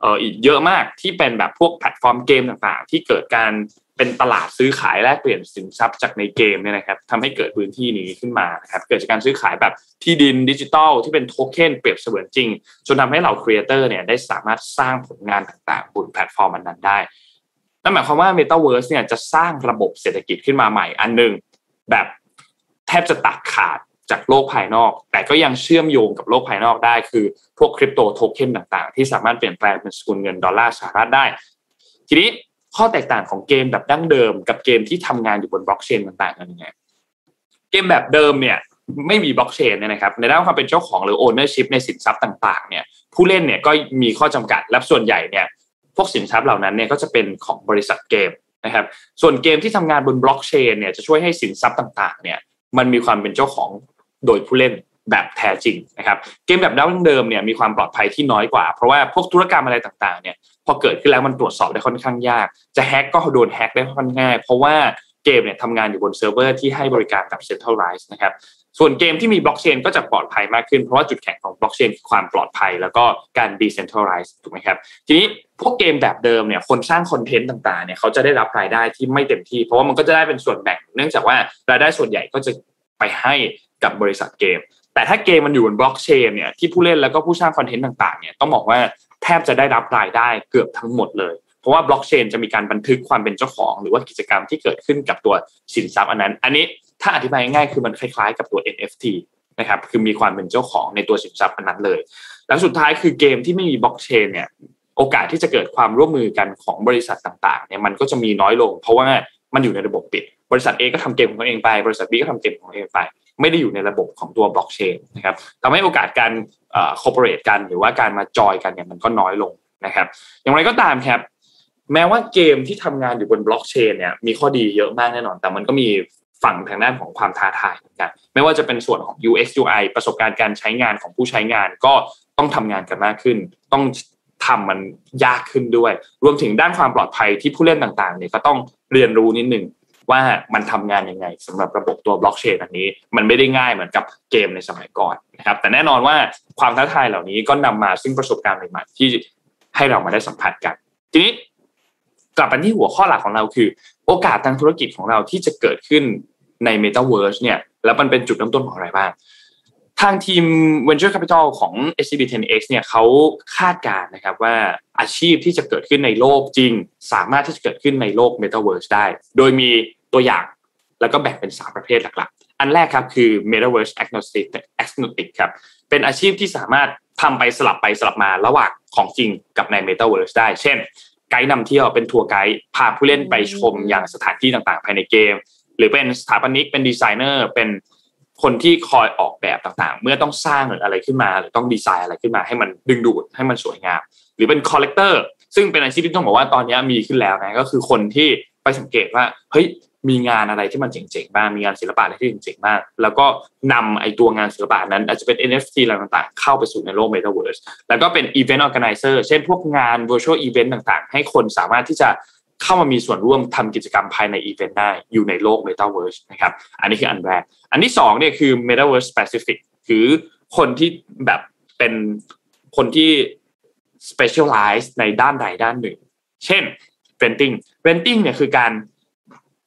เอ่ออีกเยอะมากที่เป็นแบบพวกแพลตฟอร์มเกมต่างๆ ที่เกิดการเป็นตลาดซื้อขายแลกเปลี่ยนสินทรัพย์จากในเกมเนี่ยนะครับทำให้เกิดพื้นที่นี้ขึ้นมานะครับเกิดจากการซื้อขายแบบที่ดินดิจิทัลที่เป็นโทเค็นเปรียบเสมือนจริง จนทำให้เหล่า creator เนี่ยได้สามารถสร้างผลงานต่างๆบนแพลตฟอร์มนั้นได้นั่นหมายความว่า Metaverse เนี่ยจะสร้างระบบเศรษฐกิจขึ้นมาใหม่อันหนึ่งแบบแทบจะตัดขาด จากโลกภายนอก แต่ก็ยังเชื่อมโยงกับโลกภายนอกได้ คือพวกคริปโตโทเค็นต่างๆ ที่สามารถเปลี่ยนแปลงเป็นสกุลเงินดอลลาร์สหรัฐได้ ทีนี้ข้อแตกต่างของเกมแบบดั้งเดิม กับเกมที่ทำงานอยู่บนบล็อกเชนต่างกันยังไงเกมแบบเดิมเนี่ยไม่มีบล็อกเชนเนี่ยนะครับในด้านความเป็นเจ้าของหรือ ownership ในสินทรัพย์ต่างๆเนี่ยผู้เล่นเนี่ยก็มีข้อจำกัดและส่วนใหญ่เนี่ยพวกสินทรัพย์เหล่านั้นเนี่ยก็จะเป็นของบริษัทเกมนะครับส่วนเกมที่ทำงานบนบล็อกเชนเนี่ยจะช่วยให้สินทรัพย์ต่างๆเนี่ยมันมีความเป็นเจ้าของ โดยผู้เล่นแบบแท้จริงนะครับเกมแบบดั้งเดิมเนี่ยมีความปลอดภัยที่น้อยกว่า เพราะว่าพวกธุรกรรมอะไรต่างๆเนี่ยพอเกิดขึ้นแล้วมันตรวจสอบได้ค่อนข้างยาก จะแฮ็กก็โดนแฮ็กได้ค่อนข้างง่าย เพราะว่าเกมเนี่ยทำงานอยู่บนเซิร์ฟเวอร์ที่ให้บริการแบบ centralized นะครับส่วนเกมที่มีบล็อกเชนก็จะปลอดภัยมากขึ้น เพราะว่าจุดแข็งของบล็อกเชนคือความปลอดภัย แล้วก็การ decentralized ถูกไหมครับทีนี้พวกเกมแบบเดิมเนี่ยคนสร้างคอนเทนต์ต่างๆเนี่ยเขาจะได้รับรายได้ที่ไม่เต็มที่ เพราะว่ามันก็จะได้เป็นส่วนแบ่ง เนื่องจากว่ารายได้ส่วนใหญ่ก็จะไปให้ กับบริษัทเกม แต่ถ้าเกมมันอยู่บนบล็อกเชนเนี่ยที่ผู้เล่นแล้วก็ผู้สร้างคอนเทนต์ต่างๆเนี่ยต้องบอกว่าแทบจะได้รับรายได้เกือบทั้งหมดเลย เพราะว่าบล็อกเชนจะมีการบันทึกความเป็นเจ้าของ หรือว่ากิจกรรมที่เกิดขึ้นกับตัวสินทรัพย์อันนั้น อันนี้ถ้าอธิบายง่ายคือมันคล้ายๆ กับตัว NFT นะครับคือมีความเป็นเจ้าของในตัวสินทรัพย์อันนั้นเลย แล้วสุดท้ายคือเกมที่ไม่มีบล็อกเชนเนี่ยโอกาสที่จะเกิดความร่วมมือกันของบริษัทต่างๆเนี่ยมันก็จะมีน้อยลง เพราะว่ามันอยู่ในระบบปิด บริษัท A ก็ทำเกมของตัวเองไป บริษัท B ก็ทำเกมของตัวเองไป ไม่ได้อยู่ในระบบของตัวบล็อกเชนนะครับทำให้โอกาสการเอ่อ cooperate กันหรือว่าการมาจอยกันเนี่ยมันก็น้อยลงนะครับ อย่างไรก็ตามครับแม้ว่าเกมที่ทำงานอยู่บนบล็อกเชนเนี่ยมีข้อดีเยอะมากแน่นอน แต่มันก็มีฝั่งทางด้านของความท้าทายเหมือนกัน ไม่ว่าจะเป็นส่วนของ UX UI ประสบการณ์การใช้งานของผู้ใช้งานก็ต้องทำงานกันมากขึ้น ต้องทำมันยากขึ้นด้วย รวมถึงด้านความปลอดภัยที่ผู้เล่นต่างๆเนี่ยก็ต้องเรียนรู้นิดหนึ่ง ว่ามันทำงานยังไงสำหรับระบบตัวบล็อกเชนอันนี้ มันไม่ได้ง่ายเหมือนกับเกมในสมัยก่อนนะครับ แต่แน่นอนว่าความท้าทายเหล่านี้ก็นำมาซึ่งประสบการณ์ใหม่ๆที่ให้เรามาได้สัมผัสกัน ทีนี้กลับไปที่หัวข้อหลักของเราคือ โอกาสทางธุรกิจของเราที่จะเกิดขึ้นใน m e t a เวิร์สเนี่ยแล้วมันเป็นจุดเริ่มต้นของอะไรบ้าง ทางทีม Venture Capital ของ SCB 10X เนี่ยเขาคาดการนะครับว่าอาชีพที่จะเกิดขึ้นในโลกจริง สามารถที่จะเกิดขึ้นในโลก Metaverse ได้ โดยมีตัวอย่างแล้วก็แบ่งเป็น 3 ประเภทหลักๆ อันแรกครับคือ Metaverse Agnostic Agnostic ครับเป็นอาชีพที่สามารถทำไปสลับไปสลับมาระหว่างของจริงกับใน Metaverse ได้ เช่น ไกด์นำเที่ยวเป็น tour guide พาผู้เล่นไปชมอย่างสถานที่ต่างๆ ภายในเกม หรือเป็นสถาปนิกเป็นดีไซเนอร์เป็น คนที่คอยออกแบบต่างๆ เมื่อต้องสร้างหรืออะไรขึ้นมา หรือต้องดีไซน์อะไรขึ้นมาให้มันดึงดูดให้มันสวยงาม หรือเป็น collector ซึ่งเป็นอาชีพที่ต้องบอกว่าตอนนี้มีขึ้นแล้วนะก็คือคนที่ไปสังเกตว่าเฮ้ยมีงานอะไรที่มันเจ๋งๆบ้างมีงานศิลปะอะไรที่เจ๋งๆมาก แล้วก็นำไอตัวงานศิลปะนั้น อาจจะเป็น NFT อะไรต่างๆ เข้าไปสู่ในโลก Metaverse แล้วก็เป็น Event Organizer เช่นพวกงาน Virtual Event ต่างๆ ให้คนสามารถที่จะ เข้ามามีส่วนร่วมทำกิจกรรมภายในอีเวนต์ได้อยู่ในโลก Metaverse นะครับอันนี้คืออันแรก อันที่สองเนี่ยคือ Metaverse Specific คือคนที่แบบเป็นคนที่ specialize ในด้านใดด้านหนึ่ง เช่น renting renting เนี่ยคือการ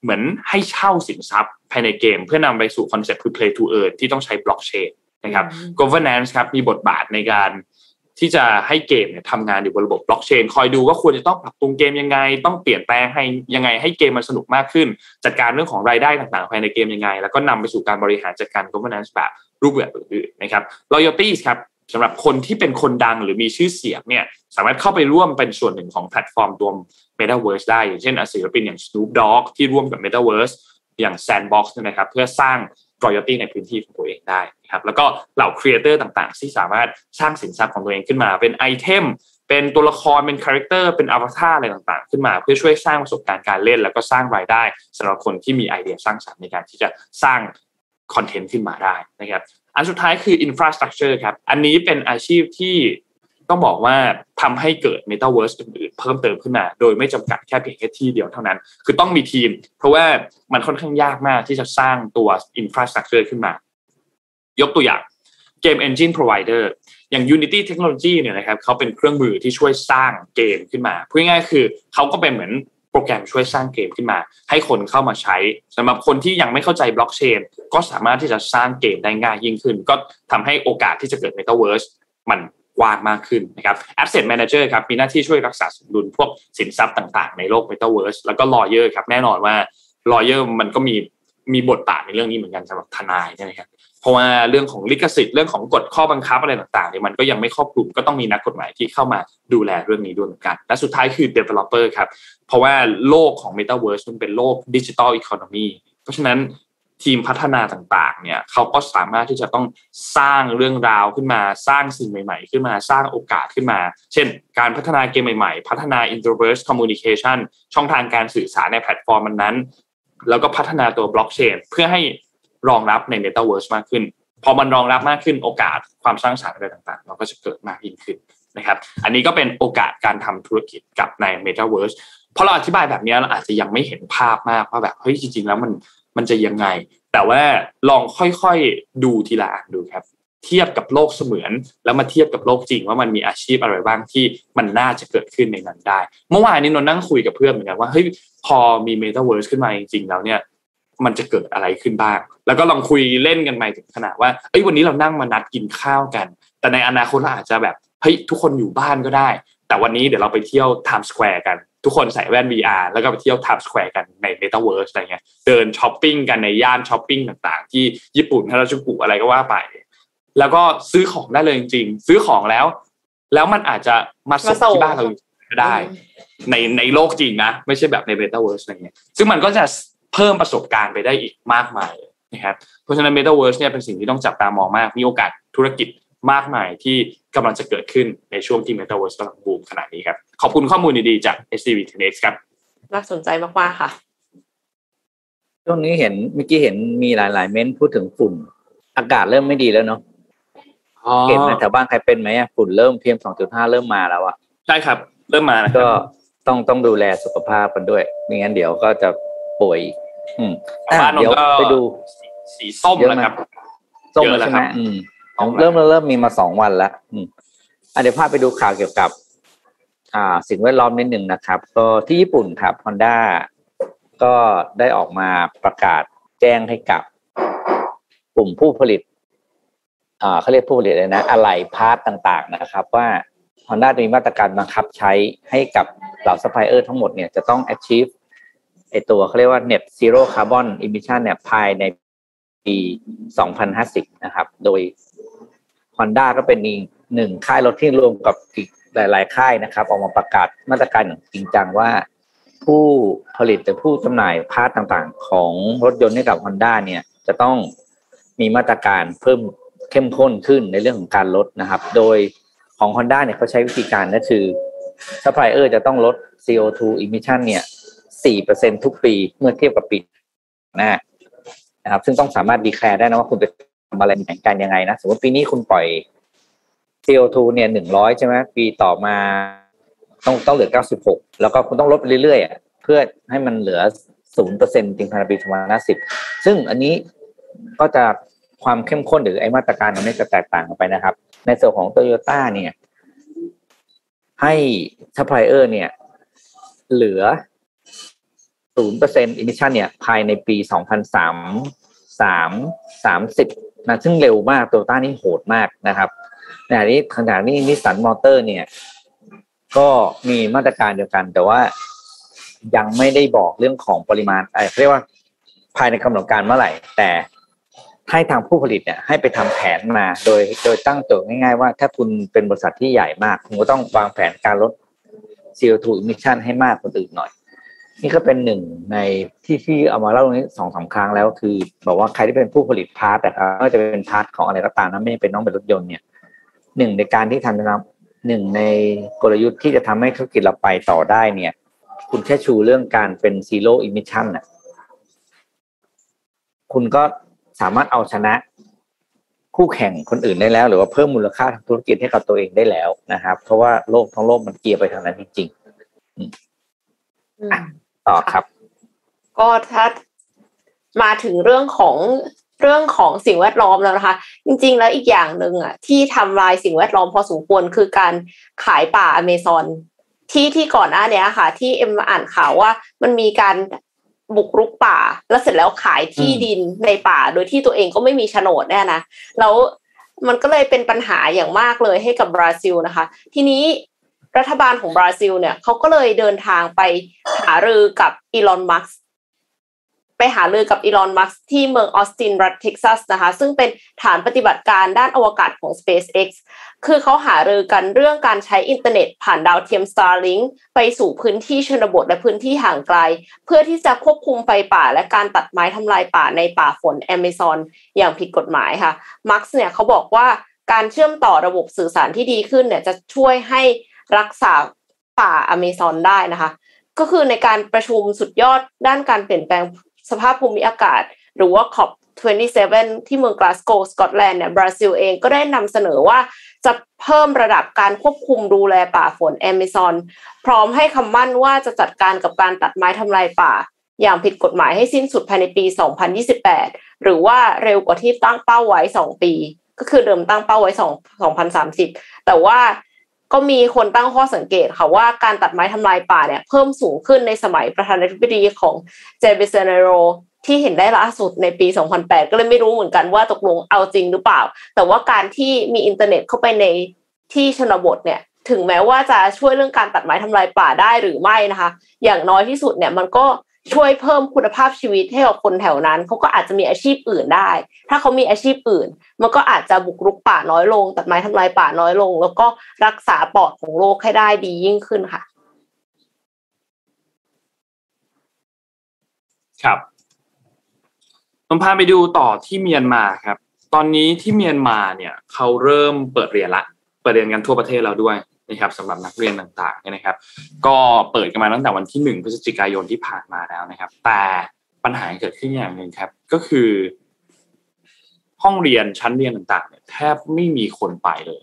เหมือนให้เช่าสินทรัพย์ภายในเกม เพื่อนำไปสู่คอนเซ็ปต์คือ play to earn ที่ต้องใช้ blockchain นะครับ governance ครับมีบทบาทในการ ที่จะให้เกมเนี่ยทำงานอยู่บนระบบบล็อกเชนคอยดูว่าควรจะต้องปรับปรุงเกมยังไง ต้องเปลี่ยนแปลงให้ยังไงให้เกมมันสนุกมากขึ้น จัดการเรื่องของรายได้ต่างๆภายในเกมยังไง แล้วก็นำไปสู่การบริหารจัดการ governance แบบรูปแบบอื่นๆนะครับ royalties ครับสำหรับคนที่เป็นคนดังหรือมีชื่อเสียงเนี่ยสามารถเข้าไปร่วมเป็นส่วนหนึ่งของแพลตฟอร์มตัว Metaverse ได้ อย่างเช่นศิลปินอย่าง Snoop Dogg ที่ร่วมกับ Metaverse อย่าง Sandbox นะครับเพื่อสร้าง royalty ในพื้นที่ของตัวเองได้นะครับแล้วก็เหล่า creator ต่างๆ ที่สามารถสร้างสินทรัพย์ของตัวเองขึ้นมา เป็นไอเทมเป็นตัวละครเป็นคาแรคเตอร์เป็นอวตารอะไรต่างๆ ขึ้นมา เพื่อช่วยสร้างประสบการณ์การเล่น แล้วก็สร้างรายได้สำหรับคนที่มีไอเดียสร้างสรรค์ในการที่จะสร้างคอนเทนต์ขึ้นมาได้นะครับอันสุดท้ายคือ infrastructure ครับอันนี้เป็นอาชีพที่ ต้องบอกว่าทำให้เกิด Metaverse อื่นๆ เพิ่มเติมขึ้นมา โดยไม่จำกัดแค่เพียงแค่ที่เดียวเท่านั้น คือต้องมีทีม เพราะว่ามันค่อนข้างยากมากที่จะสร้างตัว infrastructure ขึ้นมา ยกตัวอย่าง Game Engine Provider อย่าง Unity Technology เนี่ยนะครับเขาเป็นเครื่องมือที่ช่วยสร้างเกมขึ้นมาพูดง่ายๆคือเขาก็เป็นเหมือนโปรแกรมช่วยสร้างเกมขึ้นมา ให้คนเข้ามาใช้สำหรับคนที่ยังไม่เข้าใจบล็อกเชนก็สามารถที่จะสร้างเกมได้ง่ายยิ่งขึ้น ก็ทำให้โอกาสที่จะเกิด Metaverse มัน กว้างมากขึ้นนะครับ Asset Manager ครับมีหน้าที่ช่วยรักษาสมดุลพวกสินทรัพย์ต่างๆ ในโลก Metaverse แล้วก็ Lawyer ครับแน่นอนว่า Lawyer มันก็มีมีบทบาทในเรื่องนี้เหมือนกันสำหรับทนายนะครับเพราะว่าเรื่องของลิขสิทธิ์เรื่องของกฎข้อบังคับอะไรต่างๆเนี่ยมันก็ยังไม่ครอบคลุมก็ต้องมีนักกฎหมายที่เข้ามาดูแลเรื่องนี้ด้วยเหมือนกัน และสุดท้ายคือ developer ครับเพราะว่าโลกของ Metaverse มันเป็นโลกดิจิทัล economy เพราะฉะนั้น ทีมพัฒนาต่างๆ เนี่ยเขาก็สามารถที่จะต้องสร้างเรื่องราวขึ้นมา สร้างสิ่งใหม่ๆ ขึ้นมา สร้างโอกาสขึ้นมา เช่น การพัฒนาเกมใหม่ๆ พัฒนา introverse communication ช่องทางการสื่อสารในแพลตฟอร์มมันนั้น แล้วก็พัฒนาตัวบล็อกเชนเพื่อให้รองรับใน Metaverse มากขึ้น พอมันรองรับมากขึ้นโอกาสความสร้างสรรค์อะไรต่างๆ เราก็จะเกิดมากยิ่งขึ้นนะครับ อันนี้ก็เป็นโอกาสการทำธุรกิจกับใน Metaverse พราะเราอธิบายแบบนี้เราอาจจะยังไม่เห็นภาพมากว่าแบบเฮ้ยจริงๆแล้วมัน มันจะยังไง แต่ว่าลองค่อยๆดูทีละอันดูครับ เทียบกับโลกเสมือน แล้วมาเทียบกับโลกจริงว่ามันมีอาชีพอะไรบ้างที่มันน่าจะเกิดขึ้นในนั้นได้ เมื่อวานนี้นนนั่งคุยกับเพื่อนเหมือนกันว่าเฮ้ยพอมี Metaverse ขึ้นมาจริงๆแล้วเนี่ยมันจะเกิดอะไรขึ้นบ้าง แล้วก็ลองคุยเล่นกันไปถึงขนาดว่า เอ้ยวันนี้เรานั่งมานัดกินข้าวกัน แต่ในอนาคตเราอาจจะแบบ เฮ้ยทุกคนอยู่บ้านก็ได้ แต่วันนี้เดี๋ยวเราไปเที่ยวไทม์สแควร์กัน ทุกคนใส่แว่น VR แล้วก็ไปเที่ยวไทม์สแควร์กันใน Metaverse อะไรเงี้ยเดินช้อปปิ้งกันในย่านช้อปปิ้งต่างๆ ที่ญี่ปุ่นฮาราจูกุอะไรก็ว่าไป แล้วก็ซื้อของได้เลยจริงๆ ซื้อของแล้ว แล้วมันอาจจะมาส่งมาส่งที่บ้านเราก็ได้ ในในโลกจริงนะไม่ใช่แบบใน Metaverse อะไรเงี้ยซึ่งมันก็จะเพิ่มประสบการณ์ไปได้อีกมากมายนะครับเพราะฉะนั้น Metaverse เนี่ยเป็นสิ่งที่ต้องจับตามองมากมีโอกาสธุรกิจ มากมายที่กำลังจะเกิดขึ้นในช่วงที่ Metaverse กำลังบูมขนาดนี้ครับ ขอบคุณข้อมูลดีๆจาก SCB 10X ครับน่าสนใจมากๆค่ะ ช่วงนี้เห็นเมื่อกี้เห็นมีหลาย ๆ เม้นพูดถึงฝุ่น อากาศเริ่มไม่ดีแล้วเนาะเห็นไหมแถวบ้านใครเป็นไหมอะฝุ่นเริ่มเพียงสองจุดห้าเริ่มมาแล้วอะใช่ครับ เริ่มมานะคก็รับต้องต้องดูแลสุขภาพกันด้วยไม่งั้นเดี๋ยวก็จะป่วย อืมบ้านนนเดี๋ยวก็ไปดูสีส้มเยอะแล้วไหมครับส้มเยอะแล้วแล้วใช่ไหมครับอืมของ เริ่มเริ่มมีมาสองวันแล้วอืมอะเดี๋ยวพาไปดูข่าวเกี่ยวกับ อ่า สิ่งแวดล้อมนิดหนึ่งนะครับ ก็ที่ญี่ปุ่นครับ Honda ก็ได้ออกมาประกาศแจ้งให้กับกลุ่มผู้ผลิต อ่าเขาเรียกผู้ผลิตเลยนะอะไหล่พาร์ตต่าง ๆ นะครับ ว่า Honda จะมีมาตรการบังคับใช้ให้กับเหล่าซัพพลายเออร์ทั้งหมดเนี่ยจะต้อง achieve ไอตัวเขาเรียกว่า net zero carbon emission เนี่ยภายในปี 2050 นะครับ โดย Honda ก็เป็นอีกหนึ่งค่ายรถที่รวมกับอีกหลาย ๆ ค่ายนะครับ ออกมาประกาศมาตรการอย่างจริงจังว่า ผู้ผลิตหรือผู้จำหน่าย part ต่างๆ ของรถยนต์ให้กับ Honda เนี่ยจะต้องมีมาตรการเพิ่มเข้มข้นขึ้นในเรื่องของการลดนะครับ โดยของ Honda เนี่ยเขาใช้วิธีการก็คือซัพพลายเออร์จะต้องลด CO2 emission เนี่ย 4%ทุกปีเมื่อเทียบกับปีหน้านะครับ ซึ่งต้องสามารถ declare ได้นะว่าคุณจะทำอะไรแข่งกันยังไงนะสมมติปีนี้คุณปล่อย CO2 เนี่ย100ใช่ไหมปีต่อมาต้องต้องเหลือ96แล้วก็คุณต้องลดไปเรื่อยๆอะเพื่อให้มันเหลือ0%จริงภายในปี2050ซึ่งอันนี้ก็จะความเข้มข้นหรือไอ้มาตรการตรงนี้จะแตกต่างกันไปนะครับ ในส่วนของโตโยต้าเนี่ย ให้ซัพพลายเออร์เนี่ย เหลือ0% emission เซ็นต์อิมิชันเนี่ย ภายในปี2003 3 30น นะซึ่งเร็วมากโตโยต้านี่โหดมากนะครับในขณะนี้ขณะนี้นิสสันมอเตอร์เนี่ย ก็มีมาตรการเดียวกัน แต่ว่ายังไม่ได้บอกเรื่องของปริมาณเอ่เรียกว่าภายในกำหนดการเมื่อไหร่ แต่ให้ทางผู้ผลิตเนี่ยให้ไปทำแผนมาโดยโดยตั้งโจทย์ง่ายๆว่า ถ้าคุณเป็นบริษัทที่ใหญ่มาก คุณก็ต้องวางแผนการลด CO2 emission ให้มากกว่าอื่นหน่อย นี่ก็เป็นหนึ่งในที่ที่เอามาเล่าตรงนี้สองสามครั้งแล้วคือบอกว่าใครที่เป็นผู้ผลิต part แต่ไม่ว่าจะเป็น part ของอะไรก็ตามนะไม่จำเป็นต้องเป็นรถยนต์เนี่ยหนึ่งในการที่ทำนะหนึ่งในกลยุทธ์ที่จะทำให้ธุรกิจเราไปต่อได้เนี่ย คุณแค่ชูเรื่องการเป็น zero emission น่ะคุณก็สามารถเอาชนะคู่แข่งคนอื่นได้แล้ว หรือว่าเพิ่มมูลค่าทางธุรกิจให้กับตัวเองได้แล้วนะครับ เพราะว่าโลกทั้งโลกมันเกียร์ไปทางนั้นจริงๆ ต่อครับ ก็ถ้ามาถึงเรื่องของเรื่องของสิ่งแวดล้อมแล้วนะคะ จริง ๆ แล้วอีกอย่างหนึ่งอะที่ทำลายสิ่งแวดล้อมพอสมควรคือการขายป่าอเมซอนที่ที่ก่อนหน้าเนี้ยค่ะ ที่เอ็มอ่านข่าวว่ามันมีการบุกรุกป่า แล้วเสร็จแล้วขายที่ดินในป่า โดยที่ตัวเองก็ไม่มีโฉนดเนี่ยนะแล้วมันก็เลยเป็นปัญหาอย่างมากเลยให้กับบราซิลนะคะ ทีนี้ รัฐบาลของบราซิลเนี่ยเขาก็เลยเดินทางไปหารือกับอีลอนมัสก์ไปหารือกับอีลอนมัสก์ที่เมืองออสตินรัฐเท็กซัสนะคะซึ่งเป็นฐานปฏิบัติการด้านอวกาศของ SpaceX คือเขาหารือกันเรื่องการใช้อินเทอร์เน็ต ผ่านดาวเทียม Starlink ไปสู่พื้นที่ชนบทและพื้นที่ห่างไกล เพื่อที่จะควบคุมไฟป่า และการตัดไม้ทำลายป่าในป่าฝนแอมะซอนอย่างผิดกฎหมายค่ะมักซ์เนี่ยเขาบอกว่าการเชื่อมต่อระบบสื่อสารที่ดีขึ้นเนี่ยจะช่วยให้ รักษาป่าอเมซอนได้นะคะ ก็คือในการประชุมสุดยอดด้านการเปลี่ยนแปลงสภาพภูมิอากาศ หรือว่า COP 27 ที่เมืองกลาสโกสกอตแลนด์เนี่ยบราซิลเองก็ได้นำเสนอว่าจะเพิ่มระดับการควบคุมดูแลป่าฝนแอมซอน พร้อมให้คำมั่นว่าจะจัดการกับการตัดไม้ทำลายป่า อย่างผิดกฎหมายให้สิ้นสุดภายในปี 2028 หรือว่าเร็วกว่าที่ตั้งเป้าไว้ 2 ปี ก็คือเดิมตั้งเป้าไว้ 2 2030 แต่ว่า ก็มีคนตั้งข้อสังเกตค่ะว่าการตัดไม้ทำลายป่าเนี่ยเพิ่มสูงขึ้นในสมัยประธานาธิบดีของเจเบเซเนโรที่เห็นได้ล่าสุดในปี 2008 ก็เลยไม่รู้เหมือนกันว่าตกลงเอาจริงหรือเปล่า แต่ว่าการที่มีอินเทอร์เน็ตเข้าไปในที่ชนบทเนี่ย ถึงแม้ว่าจะช่วยเรื่องการตัดไม้ทำลายป่าได้หรือไม่นะคะ อย่างน้อยที่สุดเนี่ยมันก็ ช่วยเพิ่มคุณภาพชีวิตให้กับคนแถวนั้นเขาก็อาจจะมีอาชีพอื่นได้ ถ้าเขามีอาชีพอื่น มันก็อาจจะบุกรุกป่าน้อยลง ตัดไม้ทำลายป่าน้อยลง แล้วก็รักษาปอดของโลกให้ได้ดียิ่งขึ้นค่ะ ครับผมพาไปดูต่อที่เมียนมาครับ ตอนนี้ที่เมียนมาเนี่ยเขาเริ่มเปิดเรียนละเปิดเรียนกันทั่วประเทศแล้วด้วย นะครับสำหรับนักเรียนต่างๆเนี่ยนะครับ ก็เปิดกันมาตั้งแต่วันที่หนึ่งพฤศจิกายนที่ผ่านมาแล้วนะครับ แต่ปัญหาเกิดขึ้นอย่างหนึ่งครับ ก็คือ ห้องเรียนชั้นเรียนต่างๆเนี่ยแทบไม่มีคนไปเลย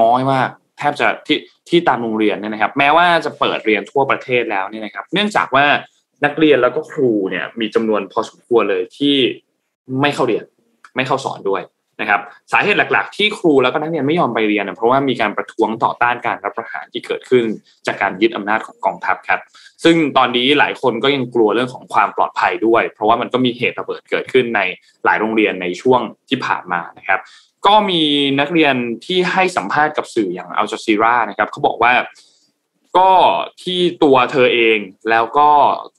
น้อยมากแทบจะที่ที่ตามโรงเรียนเนี่ยนะครับ แม้ว่าจะเปิดเรียนทั่วประเทศแล้วเนี่ยนะครับ เนื่องจากว่านักเรียนแล้วก็ครูเนี่ยมีจำนวนพอสมควรเลยที่ไม่เข้าเรียน ไม่เข้าสอนด้วย นะครับสาเหตุหลัก ๆ ที่ครูแล้วก็นักเรียนไม่ยอมไปเรียนเพราะว่ามีการประท้วงต่อต้านการรับประหารที่เกิดขึ้น จากการยึดอำนาจของกองทัพครับ ซึ่งตอนนี้หลายคนก็ยังกลัวเรื่องของความปลอดภัยด้วย เพราะว่ามันก็มีเหตุระเบิดเกิดขึ้นในหลายโรงเรียนในช่วงที่ผ่านมานะครับ ก็มีนักเรียนที่ให้สัมภาษณ์กับสื่ออย่างอัลจซีรานะครับเขาบอกว่าก็ที่ตัวเธอเองแล้วก็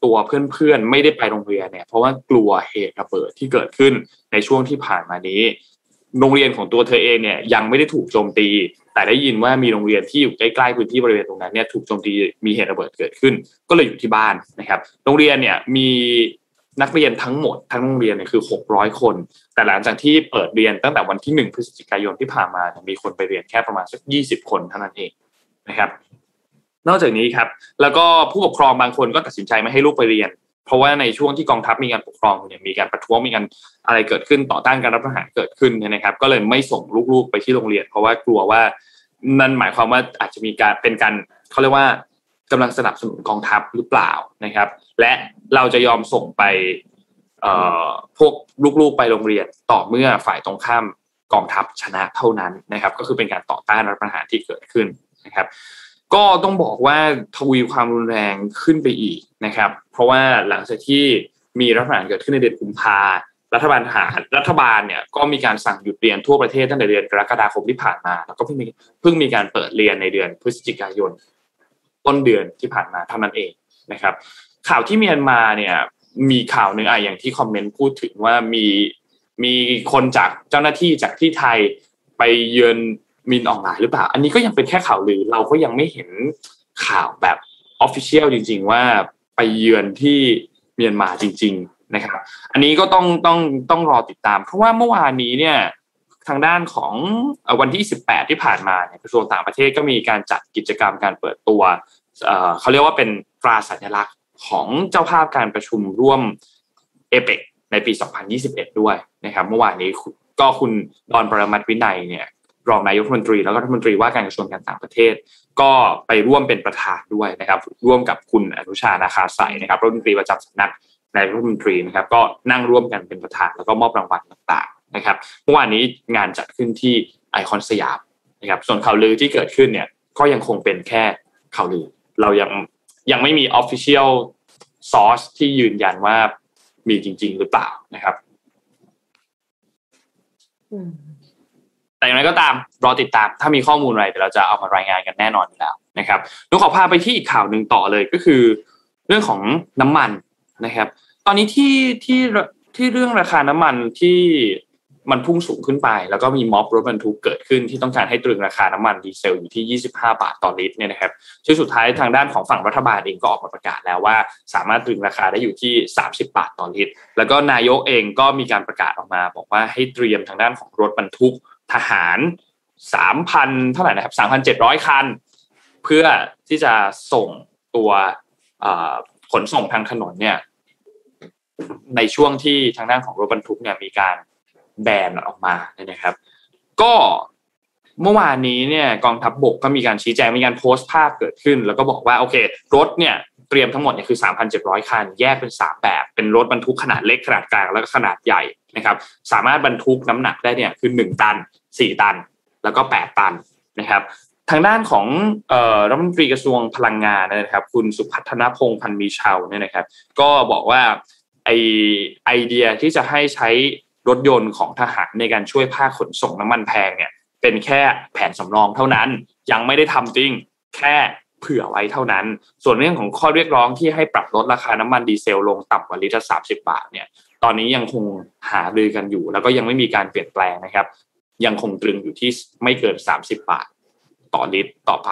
ตัวเพื่อนๆไม่ได้ไปโรงเรียนเนี่ยเพราะว่ากลัวเหตุระเบิดที่เกิดขึ้นในช่วงที่ผ่านมานี้ โรงเรียนของตัวเธอเองเนี่ยยังไม่ได้ถูกโจมตี แต่ได้ยินว่ามีโรงเรียนที่อยู่ใกล้ๆพื้นที่บริเวณตรงนั้นเนี่ยถูกโจมตีมีเหตุระเบิดเกิดขึ้น ก็เลยอยู่ที่บ้านนะครับ โรงเรียนเนี่ยมีนักเรียนทั้งหมดทั้งโรงเรียนเนี่ยคือ 600 คน แต่หลังจากที่เปิดเรียนตั้งแต่วันที่ 1 พฤศจิกายนที่ผ่านมา มีคนไปเรียนแค่ประมาณสัก 20 คนเท่านั้นเองนะครับ นอกจากนี้ครับ แล้วก็ผู้ปกครองบางคนก็ตัดสินใจไม่ให้ลูกไปเรียน เพราะว่าในช่วงที่กองทัพมีการปกครองเนี่ยมีการประท้วงมีการอะไรเกิดขึ้นต่อต้านการรับประหารเกิดขึ้นนะครับ ก็เลยไม่ส่งลูกๆไปที่โรงเรียน เพราะว่ากลัวว่านั่นหมายความว่าอาจจะมีการเป็นการเขาเรียกว่ากำลังสนับสนุนกองทัพหรือเปล่านะครับ และเราจะยอมส่งไปพวกลูกๆไปโรงเรียนต่อเมื่อฝ่ายตรงข้ามกองทัพชนะเท่านั้นนะครับ ก็คือเป็นการต่อต้านรัฐประหารที่เกิดขึ้นนะครับ ก็ต้องบอกว่าทวีความรุนแรงขึ้นไปอีกนะครับ เพราะว่าหลังจากที่มีรัฐประหารเกิดขึ้นในเดือนกุมภารัฐบาลทหารรัฐบาลเนี่ยก็มีการสั่งหยุดเรียนทั่วประเทศตั้งแต่เดือนกรกฎาคมที่ผ่านมา แล้วก็เพิ่งมีเพิ่งมีการเปิดเรียนในเดือนพฤศจิกายน ต้นเดือนที่ผ่านมาเท่านั้นเองนะครับ ข่าวที่เมียนมาเนี่ยมีข่าวหนึ่งอะอย่างที่คอมเมนต์พูดถึงว่ามีมีคนจากเจ้าหน้าที่จากที่ไทยไปเยือน มินอ่องหล่ายหรือเปล่า อันนี้ก็ยังเป็นแค่ข่าวลือ เราก็ยังไม่เห็นข่าวแบบ official จริง ๆ ว่าไปเยือนที่เมียนมาจริง ๆ นะครับ อันนี้ก็ต้องต้องต้องรอติดตาม เพราะว่าเมื่อวานนี้เนี่ยทางด้านของวันที่ 18 ที่ผ่านมาเนี่ยกระทรวงต่างประเทศก็มีการจัดกิจกรรมการเปิดตัวเขาเรียกว่าเป็นตราสัญลักษณ์ของเจ้าภาพการประชุมร่วมเอเปกในปี 2021 ด้วยนะครับ เมื่อวานนี้ก็คุณดอนประมัตวินัยเนี่ย รองนายกรัฐมนตรีแล้วก็รัฐมนตรีว่าการกระทรวงการต่างประเทศ ก็ไปร่วมเป็นประธานด้วยนะครับ ร่วมกับคุณอนุชานาคาใสนะครับรัฐมนตรีประจำสำนักนายกรัฐมนตรีนะครับก็นั่งร่วมกันเป็นประธานแล้วก็มอบรางวัลต่างๆนะครับเมื่อวานนี้งานจัดขึ้นที่ไอคอนสยามนะครับส่วนข่าวลือที่เกิดขึ้นเนี่ยก็ยังคงเป็นแค่ข่าวลือ เรายังยังไม่มี official source ที่ยืนยันว่ามีจริง ๆ หรือเปล่านะครับ แต่อย่างไรก็ตามรอติดตามถ้ามีข้อมูลอะไรเดี๋ยวเราจะเอามารายงานกันแน่นอนอยู่แล้วนะครับนุขอพาไปที่อีกข่าวหนึ่งต่อเลยก็คือ เรื่องของน้ำมันนะครับ ตอนนี้ที่ที่ที่เรื่องราคาน้ำมันที่มันพุ่งสูงขึ้นไป แล้วก็มีม็อบรถบรรทุกเกิดขึ้นที่ต้องการให้ตรึงราคาน้ำมันดีเซลอยู่ที่ 25 บาทต่อลิตรเนี่ยนะครับซึ่งสุดท้ายทางด้านของฝั่งรัฐบาลเองก็ออกมาประกาศแล้วว่า สามารถตรึงราคาได้อยู่ที่ 30 บาทต่อลิตร แล้วก็นายกเองก็มีการประกาศออกมา บอกว่าให้เตรียมทางด้านของรถบรรทุก ทหารสามพันเท่าไหร่นะครับสามพันเจ็ดร้อยคัน เพื่อที่จะส่งตัวขนส่งทางถนนเนี่ยในช่วงที่ทางด้านของรถบรรทุกเนี่ยมีการแบนออกมาเนี่ยนะครับ ก็เมื่อวานนี้เนี่ยกองทัพบบกก็มีการชี้แจงมีการโพสต์ภาพเกิดขึ้น แล้วก็บอกว่าโอเค รถเนี่ยเตรียมทั้งหมดเนี่ยคือ 3,700 คัน แยกเป็น 3 แบบ เป็นรถบรรทุกขนาดเล็กขนาดกลางแล้วก็ขนาดใหญ่ นะครับสามารถบรรทุกน้ำหนักได้เนี่ยคือ 1 ตัน 4 ตัน แล้วก็ 8 ตันนะครับทางด้านของรัฐมนตรีกระทรวงพลังงานนะครับ คุณสุพัฒนพงศ์พันมีชาวเนี่ยนะครับ ก็บอกว่าไอไอเดียที่จะให้ใช้รถยนต์ของทหารในการช่วยภาคขนส่งน้ำมันแพงเนี่ยเป็นแค่แผนสำรองเท่านั้น ยังไม่ได้ทำจริงแค่เผื่อไว้เท่านั้น ส่วนเรื่องของข้อเรียกร้องที่ให้ปรับลดราคาน้ำมันดีเซลลงต่ำกว่าลิตรสามสิบบาทเนี่ย ตอนนี้ยังคงหารือกันอยู่ แล้วก็ยังไม่มีการเปลี่ยนแปลงนะครับ ยังคงตรึงอยู่ที่ไม่เกินสามสิบาท ต่อลิตรต่อไป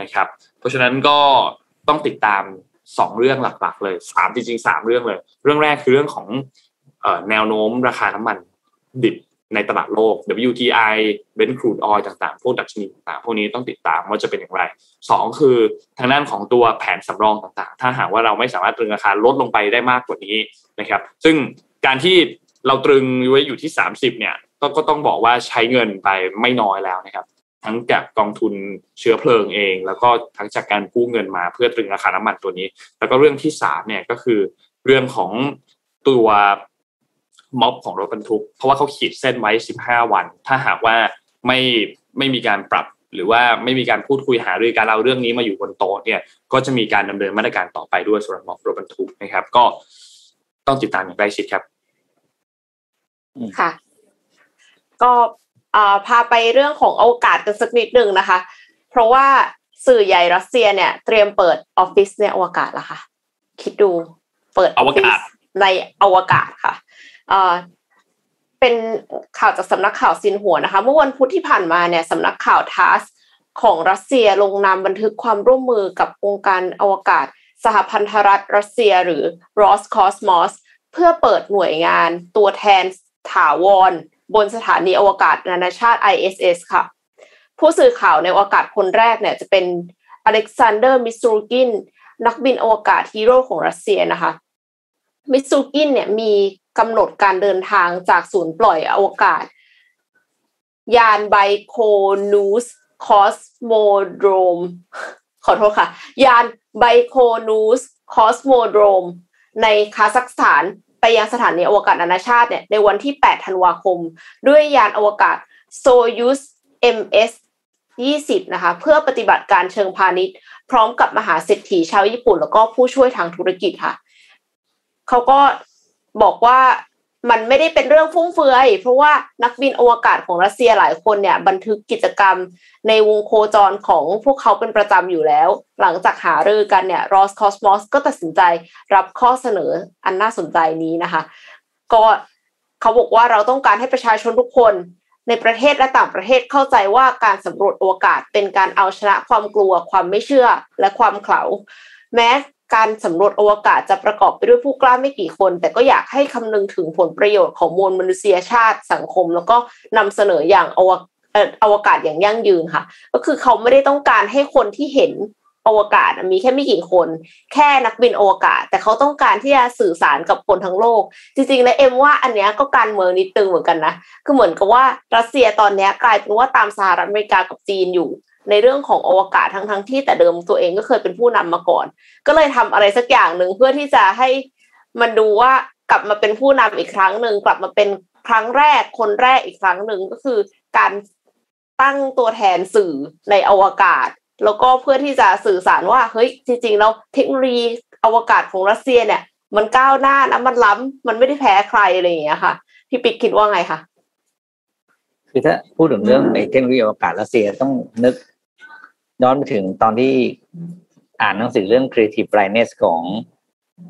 นะครับ เพราะฉะนั้นก็ต้องติดตามสองเรื่องหลักๆ เลยสามจริงๆสามเรื่องเลย เรื่องแรกคือเรื่องของแนวโน้มราคาน้ำมันดิบ ในตลาดโลก WTI เบนซ์ครูดออยต่างๆ พวกดัชนีต่างๆ พวกนี้ต้องติดตามว่าจะเป็นอย่างไรสองคือทางด้านของตัวแผนสำรองต่างๆ ถ้าหากว่าเราไม่สามารถตรึงราคาลดลงไปได้มากกว่านี้นะครับ ซึ่งการที่เราตรึงไว้อยู่ที่ 30เนี่ยก็ต้องบอกว่าใช้เงินไปไม่น้อยแล้วนะครับ ทั้งจากกองทุนเชื้อเพลิงเอง แล้วก็ทั้งจากการกู้เงินมาเพื่อตรึงราคาน้ำมันตัวนี้ แล้วก็เรื่องที่สามเนี่ยก็คือเรื่องของตัว ม็อบของรถบรรทุก เพราะว่าเขาขีดเส้นไว้ 15 วัน ถ้าหากว่าไม่ไม่มีการปรับ หรือว่าไม่มีการพูดคุยหารือการเอาเรื่องนี้มาอยู่บนโต๊ะเนี่ย ก็จะมีการดำเนินมาตรการต่อไปด้วยสำหรับม็อบรถบรรทุกนะครับ ก็ต้องติดตามอย่างใกล้ชิดครับ ค่ะ ก็พาไปเรื่องของอวกาศกันสักนิดหนึ่งนะคะ เพราะว่าสื่อใหญ่รัสเซียเนี่ย เตรียมเปิดออฟฟิศในอวกาศแล้วค่ะ คิดดู เปิดออฟฟิศในอวกาศค่ะ เป็นข่าวจากสำนักข่าวซินหัวนะคะ เมื่อวันพุธที่ผ่านมาเนี่ยสำนักข่าวทัสของรัสเซียลงนามบันทึกความร่วมมือกับองค์การอวกาศ สหพันธรัฐรัสเซียหรือ Roscosmos เพื่อเปิดหน่วยงานตัวแทนถาวร บนสถานีอวกาศนานาชาติ ISS ค่ะ ผู้สื่อข่าวในอวกาศคนแรกเนี่ยจะเป็นอเล็กซานเดอร์มิสซูกิน นักบินอวกาศฮีโร่ของรัสเซียนะคะมิสซูกินเนี่ยมี กำหนดการเดินทางจากศูนย์ปล่อยอวกาศ ยานไบโคนูร์คอสโมโดรมขอโทษค่ะ ยานไบโคนูสคอสโมโดรมในคาซัคสถานไปยังสถานีอวกาศนานาชาติเนี่ยในวันที่ 8 ธันวาคม ด้วยยานอวกาศโซยูส MS 20 นะคะ เพื่อปฏิบัติการเชิงพาณิชย์ พร้อมกับมหาเศรษฐีชาวญี่ปุ่น แล้วก็ผู้ช่วยทางธุรกิจค่ะ เขาก็ บอกว่ามันไม่ได้เป็นเรื่องฟุ่มเฟือย เพราะว่านักบินอวกาศของรัสเซียหลายคนเนี่ย บันทึกกิจกรรมในวงโคจรของพวกเขาเป็นประจำอยู่แล้ว หลังจากหารือกันเนี่ยรอสคอสมอสก็ตัดสินใจรับข้อเสนออันน่าสนใจนี้นะคะ ก็เขาบอกว่าเราต้องการให้ประชาชนทุกคนในประเทศและต่างประเทศเข้าใจว่าการสำรวจอวกาศเป็นการเอาชนะความกลัว ความไม่เชื่อและความเข่าแม้ การสำรวจอวกาศจะประกอบไปด้วยผู้กล้าไม่กี่คน แต่ก็อยากให้คำนึงถึงผลประโยชน์ของมวลมนุษยชาติสังคม แล้วก็นำเสนออย่างอวอวกาศอย่างยั่งยืนค่ะ ก็คือเขาไม่ได้ต้องการให้คนที่เห็นอวกาศมีแค่ไม่กี่คน แค่นักบินอวกาศ แต่เขาต้องการที่จะสื่อสารกับคนทั้งโลก จริงๆแล้วเอ็มว่าอันนี้ก็การเมืองนิดตึงเหมือนกันนะคือเหมือนกับว่ารัสเซียตอนนี้กลายเป็นว่าตามสหรัฐอเมริกากับจีนอยู่ ในเรื่องของอวกาศทั้งทั้งที่แต่เดิมตัวเองก็เคยเป็นผู้นำมาก่อน ก็เลยทำอะไรสักอย่างหนึ่งเพื่อที่จะให้มันดูว่ากลับมาเป็นผู้นำอีกครั้งหนึ่งกลับมาเป็นครั้งแรกคนแรกอีกครั้งหนึ่งก็คือการตั้งตัวแทนสื่อในอวกาศ แล้วก็เพื่อที่จะสื่อสารว่าเฮ้ยจริงๆแล้วเทคโนโลยีอวกาศของรัสเซียเนี่ย มันก้าวหน้านะมันล้ำมันไม่ได้แพ้ใครอะไรอย่างเงี้ยค่ะพี่ปิ๊กคิดว่าไงคะคือถ้าพูดถึงเรื่องในเทคโนโลยีอวกาศรัสเซียต้องนึก ย้อนไปถึงตอนที่อ่านหนังสือเรื่อง creative blindness ของ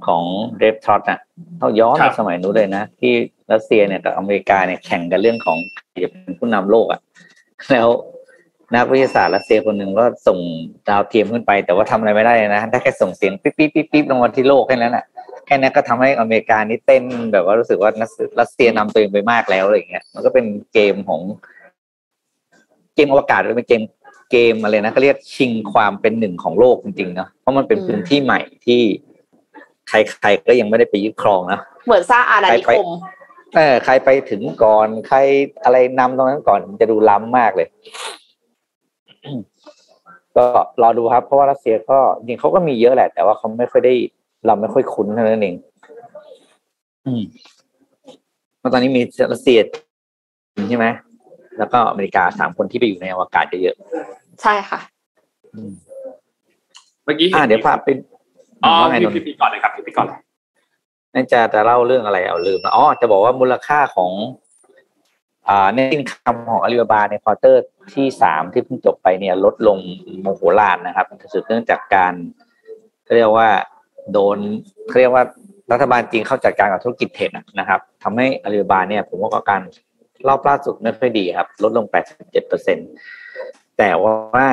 ของเรฟทรอตอะเขาย้อนไปสมัยนู้นเลยนะ ที่รัสเซียเนี่ยกับอเมริกาเนี่ยแข่งกันเรื่องของจะเป็นผู้นำโลกอะแล้วนักวิทยาศาสตร์รัสเซียคนหนึ่งก็ส่งดาวเทียมขึ้นไป แต่ว่าทำอะไรไม่ได้นะได้แค่ส่งเสียงปิ๊บปิ๊บปิ๊บปิ๊บลงมาที่โลกแค่นั้นแหละแค่นั้นก็ทำให้อเมริกานี่เต้นแบบว่ารู้สึกว่ารัสเซียนำตัวเองไปมากแล้วอะไรอย่างเงี้ยมันก็เป็นเกมของเกมอวกาศหรือเป็นเกม เกมอะไรนะเขาเรียกชิงความเป็นหนึ่งของโลกจริงๆเนาะเพราะมันเป็นพื้นที่ใหม่ที่ใครๆก็ยังไม่ได้ไปยึดครองนะเหมือนสร้างอาณานิคมเออใครไปถึงก่อนใครอะไรนำตรงนั้นก่อนจะดูล้ำมากเลย ก็รอดูครับ เพราะว่ารัสเซียก็จริงเขาก็มีเยอะแหละ แต่ว่าเขาไม่ค่อยได้ เราไม่ค่อยคุ้นเท่านั้นเองอืมตอนนี้มีรัสเซียใช่ไหมแล้วก็อเมริกาสามคนที่ไปอยู่ในอวกาศเยอะ ใช่ค่ะเมื่อกี้เห็นเดี๋ยวพาไปอ๋อพี่พี่ก่อนเลยครับพี่พี่ก่อนเลยน่าจะจะเล่าเรื่องอะไรเอาลืมอ๋อจะบอกว่ามูลค่าของ อ่า net income ของอาลีบาบาใน quarter ที่สามที่เพิ่งจบไปเนี่ย ลดลงมโหฬารนะครับสืบเนื่องจากการเรียกว่าโดนเรียกว่ารัฐบาลจีนเข้าจัดการกับธุรกิจเทคนะครับทำให้อาลีบาบาเนี่ยผมว่าการรอบล่าสุดไม่ค่อยดีครับ ลดลง 87เปอร์เซ็น แต่ว่า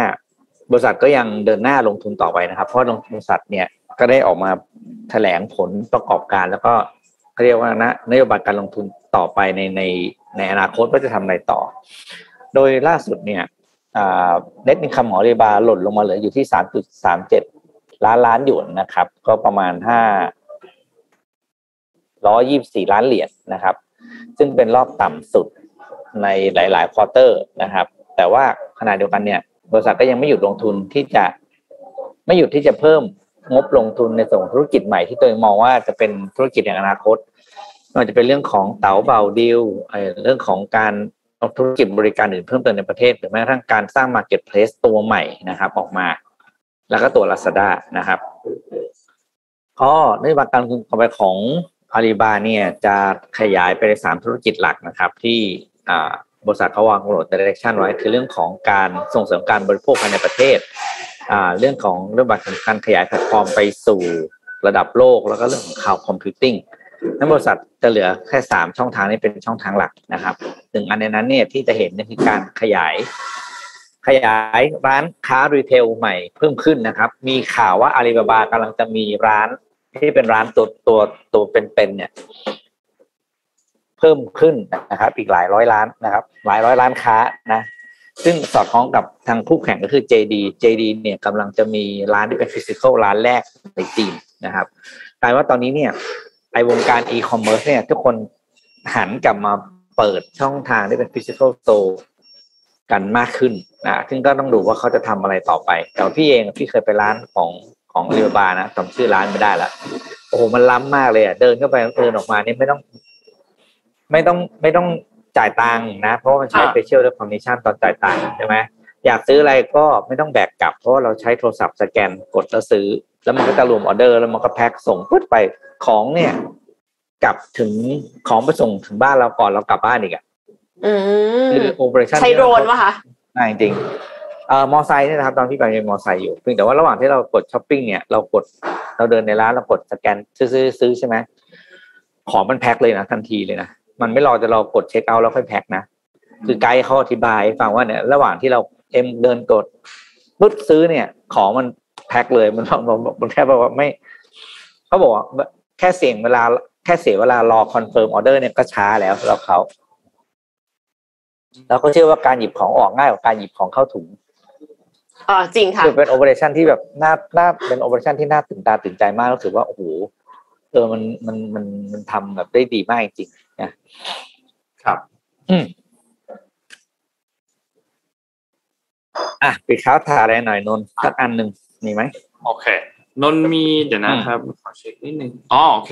บริษัทก็ยังเดินหน้าลงทุนต่อไปนะครับ เพราะบริษัทเนี่ยก็ได้ออกมาแถลงผลประกอบการ แล้วก็เรียกว่านะนโยบายการลงทุนต่อไปในในในอนาคตว่าจะทำอะไรต่อ โดยล่าสุดเนี่ยเน็ตอินคัมของรีบาหล่นลงมาเหลืออยู่ที่สามจุดสามเจ็ดล้านล้านหยวนนะครับ ก็ประมาณห้าร้อยยี่สี่ล้านเหรียญนะครับ ซึ่งเป็นรอบต่ำสุดในหลาย ๆ quarter นะครับ แต่ว่าขณะเดียวกันเนี่ยบริษัทก็ยังไม่หยุดลงทุนที่จะไม่หยุดที่จะเพิ่มงบลงทุนในส่วนธุรกิจใหม่ที่ตัวเองมองว่าจะเป็นธุรกิจในอนาคตไม่ว่าจะเป็นเรื่องของ Taobao Deals เรื่องของการธุรกิจบริการอื่นเพิ่มเติมในประเทศหรือแม้กระทั่งการสร้าง marketplace ตัวใหม่นะครับ ออกมา แล้วก็ตัว Lazada นะครับก็นโยบายการลงทุนไปของอาลีบาบาเนี่ยจะขยายไปในสามธุรกิจหลักนะครับ ที่ บริษัทเขาวางกำหนด direction ไว้คือเรื่องของการส่งเสริมการบริโภคภายในประเทศเรื่องของเรื่องการขยายแพลตฟอร์มไปสู่ระดับโลก แล้วก็เรื่องของ cloud computing นั้นบริษัทจะเหลือแค่สามช่องทางนี้เป็นช่องทางหลักนะครับหนึ่งอันในนั้นเนี่ยที่จะเห็นนี่คือการขยาย ขยายร้านค้า retail ใหม่เพิ่มขึ้นนะครับ มีข่าวว่าอาลีบาบากำลังจะมีร้านที่เป็นร้านตัวตัวตัวเป็นๆเนี่ย เพิ่มขึ้นนะครับ อีกหลายร้อยร้านนะครับ หลายร้อยร้านค้านะซึ่งสอดคล้องกับทางคู่แข่งก็คือ JD JD เนี่ยกำลังจะมีร้านที่เป็น physical ร้านแรกในจีนนะครับกลายว่าตอนนี้เนี่ยไอวงการอีคอมเมิร์ซเนี่ย ทุกคนหันกลับมาเปิดช่องทางที่เป็น physical โตกันมากขึ้นนะซึ่งก็ต้องดูว่าเขาจะทำอะไรต่อไป แต่พี่เองพี่เคยไปร้านของของอาลีบาบานะจำชื่อร้านไม่ได้ละโอ้โหมันล้ำมากเลยอะเดินเข้าไปเดินออกมาเนี่ยไม่ต้อง ไม่ต้องไม่ต้องจ่ายตังค์นะ เพราะมันใช้ facial recognition ตอนจ่ายตังค์ใช่ไหมอยากซื้ออะไรก็ไม่ต้องแบกกลับ เพราะเราใช้โทรศัพท์สแกนกดแล้วซื้อ แล้วมันก็จะรวมออเดอร์แล้วมันก็แพ็คส่งปุ๊บไปของเนี่ยกลับถึงของไปส่งถึงบ้านเราก่อนเรากลับบ้านอีกอะคือ operation ใช้โดรนปะคะจริงเอ่อมอไซค์เนี่ยนะครับตอนที่ไปยังมอไซค์อยู่เพียงแต่ว่าระหว่างที่เรากดช้อปปิ้งเนี่ยเรากดเราเดินในร้านเรากดสแกนซื้อซื้อซื้อใช่ไหมของมันแพ็คเลยนะทันทีเลยนะ มันไม่รอจะรอกดเช็คเอาท์แล้วค่อยแพ็คนะคือไกด์เขาอธิบายฟังว่าเนี่ยระหว่างที่เราเอ็มเดินกดปุ๊บซื้อเนี่ย ของมันแพ็คเลยมันมันมันแค่บอกว่าไม่เขาบอกว่าแค่เสี่ยงเวลาแค่เสียเวลารอ confirm ออเดอร์เนี่ยก็ช้าแล้วสำหรับเขาแล้วก็เชื่อว่าการหยิบของออกง่ายกว่าการหยิบของเข้าถุงอ๋อจริงค่ะคือเป็น operation ที่แบบน่าน่าเป็น operation ที่น่าตื่นตาตื่นใจมากรู้สึกว่าโอ้โหเออมันมันมันมันทำแบบได้ดีมากจริง นะครับ อืมอะปิดข้าวถ่าอะไรหน่อยนนสักอันหนึ่งมีไหมโอเคนนมีเดี๋ยวนะครับ ขอเช็คนิดนึงอ๋อโอเค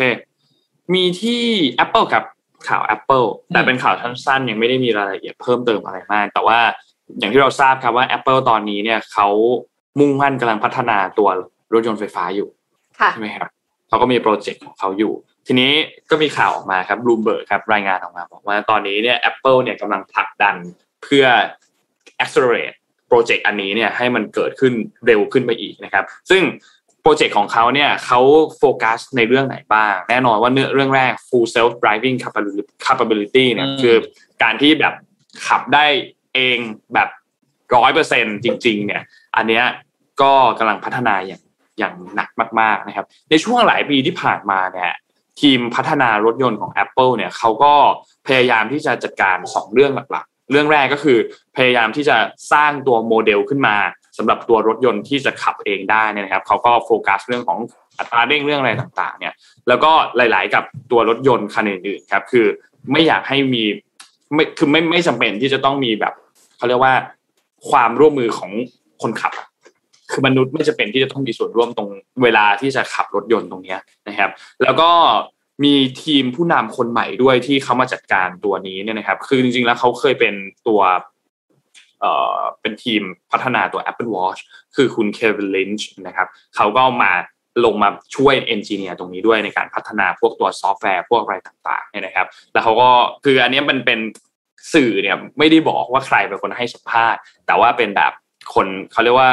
มีที่ Apple ครับข่าว Apple แต่เป็นข่าวสั้นๆ ยังไม่ได้มีรายละเอียดเพิ่มเติมอะไรมาก แต่ว่าอย่างที่เราทราบครับว่า Apple ตอนนี้เนี่ยเขามุ่งมั่นกำลังพัฒนาตัวรถยนต์ไฟฟ้าอยู่ใช่ไหมครับเขาก็มีโปรเจกต์ของเขาอยู่ ทีนี้ก็มีข่าวออกมาครับรูมเบิร์กครับรายงานออกมา บอกว่าตอนนี้เนี่ย Apple เนี่ยกำลังผลักดันเพื่อ accelerate โปรเจกต์อันนี้เนี่ยให้มันเกิดขึ้นเร็วขึ้นไปอีกนะครับ ซึ่งโปรเจกต์ของเขาเนี่ยเขาโฟกัสในเรื่องไหนบ้าง แน่นอนว่าเนื้อเรื่องแรก full self driving capability เนี่ยคือการที่แบบขับได้เองแบบร้อยเปอร์เซ็นจริง ๆ เนี่ย อันเนี้ยก็กำลังพัฒนาอย่างอย่างหนักมาก ๆนะครับ ในช่วงหลายปีที่ผ่านมาเนี่ย ทีมพัฒนารถยนต์ของ Apple เนี่ยเขาก็พยายามที่จะจัดการสองเรื่องหลักๆ เรื่องแรกก็คือพยายามที่จะสร้างตัวโมเดลขึ้นมาสำหรับตัวรถยนต์ที่จะขับเองได้นะครับเขาก็โฟกัสเรื่องของอัตราเร่งเรื่องอะไรต่างๆ เนี่ย แล้วก็หลาย ๆ กับตัวรถยนต์คันอื่นๆครับคือไม่อยากให้มีไม่คือไม่ไม่จำเป็นที่จะต้องมีแบบเขาเรียกว่าความร่วมมือของคนขับ คือมนุษย์ไม่จำเป็นที่จะต้องมีส่วนร่วมตรงเวลาที่จะขับรถยนต์ตรงนี้นะครับ แล้วก็มีทีมผู้นำคนใหม่ด้วยที่เขามาจัดการตัวนี้เนี่ยนะครับ คือจริงๆแล้วเขาเคยเป็นตัวเอ่อเป็นทีมพัฒนาตัว Apple Watch คือคุณเควินลินช์นะครับเขาก็มาลงมาช่วย engineer ตรงนี้ด้วยในการพัฒนาพวกตัวซอฟต์แวร์พวกอะไรต่างๆเนี่ยนะครับ แล้วเขาก็คืออันนี้มันเป็นสื่อเนี่ยไม่ได้บอกว่าใครเป็นคนให้สัมภาษณ์ แต่ว่าเป็นแบบคนเขาเรียกว่า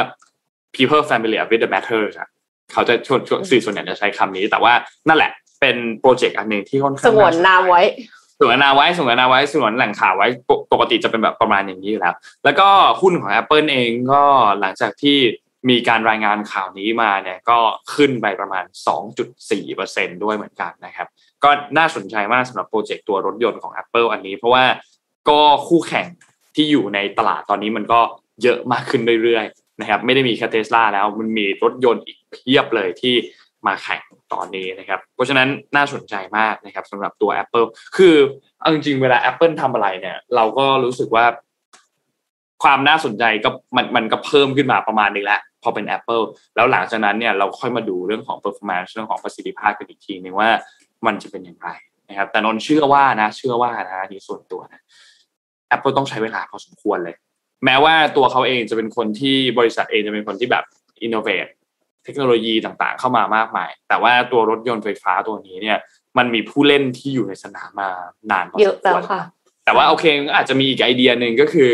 people familiar with the matters อะเขาจะชวนสื่อส่วนใหญ่จะใช้คำนี้ แต่ว่านั่นแหละ เป็นโปรเจกต์อันหนึ่งที่ค่อนข้างสงวนนามไว้สงวนนามไว้สงวนนามไว้สงวนแหล่งข่าวไว้ปกปกติจะเป็นแบบประมาณอย่างนี้อยู่แล้ว แล้วก็หุ้นของ Apple เองก็หลังจากที่มีการรายงานข่าวนี้มาเนี่ยก็ขึ้นไปประมาณ 2.4%ด้วยเหมือนกันนะครับ ก็น่าสนใจมากสำหรับโปรเจกต์ตัวรถยนต์ของ Apple อันนี้ เพราะว่าก็คู่แข่งที่อยู่ในตลาดตอนนี้มันก็เยอะมากขึ้นเรื่อยๆ นะครับไม่ได้มีแค่เทสลาแล้วมันมีรถยนต์อีกเพียบเลยที่มาแข่งตอนนี้นะครับ เพราะฉะนั้นน่าสนใจมากนะครับสำหรับตัว Apple คือเอาจริงๆเวลา Apple ทำอะไรเนี่ย เราก็รู้สึกว่า ความน่าสนใจก็มันมันก็เพิ่มขึ้นมาประมาณนึงแล้วพอเป็น Apple แล้วหลังจากนั้นเนี่ยเราค่อยมาดูเรื่องของ performance เรื่องของประสิทธิภาพกันอีกทีนึงว่ามันจะเป็นอย่างไรนะครับแต่นนเชื่อว่านะ เชื่อว่านะนี่ส่วนตัวนะ Apple ต้องใช้เวลาพอสมควรเลย แม้ว่าตัวเขาเองจะเป็นคนที่บริษัทเองจะเป็นคนที่แบบ innovate เทคโนโลยีต่างๆ เข้ามามากมาย แต่ว่าตัวรถยนต์ไฟฟ้าตัวนี้เนี่ย มันมีผู้เล่นที่อยู่ในสนามมานานพอเยสอะมแล้คววรค่ะแต่ว่าโอเคอาจจะมีอีกไอเดียหนึ่งก็คือ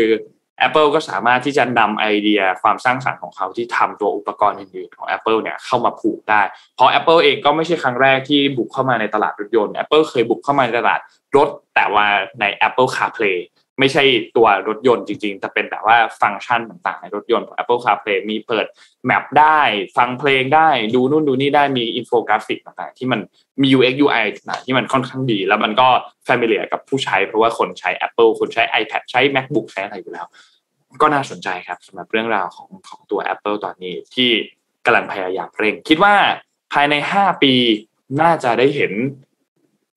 Apple ก็สามารถที่จะนำไอเดียความสร้างสรรค์ของเขาที่ทำตัวอุปกรณ์อื่นๆของ Apple เนี่ยเข้ามาผูกได้ เพราะ Apple เองก็ไม่ใช่ครั้งแรกที่บุกเข้ามาในตลาดรถยนต์ Apple เคยบุกเข้ามาในตลาดรถแต่ว่าใน Apple CarPlay ไม่ใช่ตัวรถยนต์จริงๆ แต่เป็นแบบว่าฟังก์ชันต่างๆ ในรถยนต์ของ Apple CarPlay มีเปิด map ได้ ฟังเพลงได้ ดูนู่นดูนี่ได้มีอินโฟกราฟิกต่างๆ ที่มันมี UX UI ต่างๆที่มันค่อนข้างดี แล้วมันก็ familiar กับผู้ใช้ เพราะว่าคนใช้ Apple คนใช้ iPad ใช้ MacBook ใช้อะไรอยู่แล้ว ก็น่าสนใจครับสำหรับเรื่องราวของของตัว Apple ตอนนี้ที่กำลังพยายามเร่ง คิดว่าภายใน 5 ปีน่าจะได้เห็น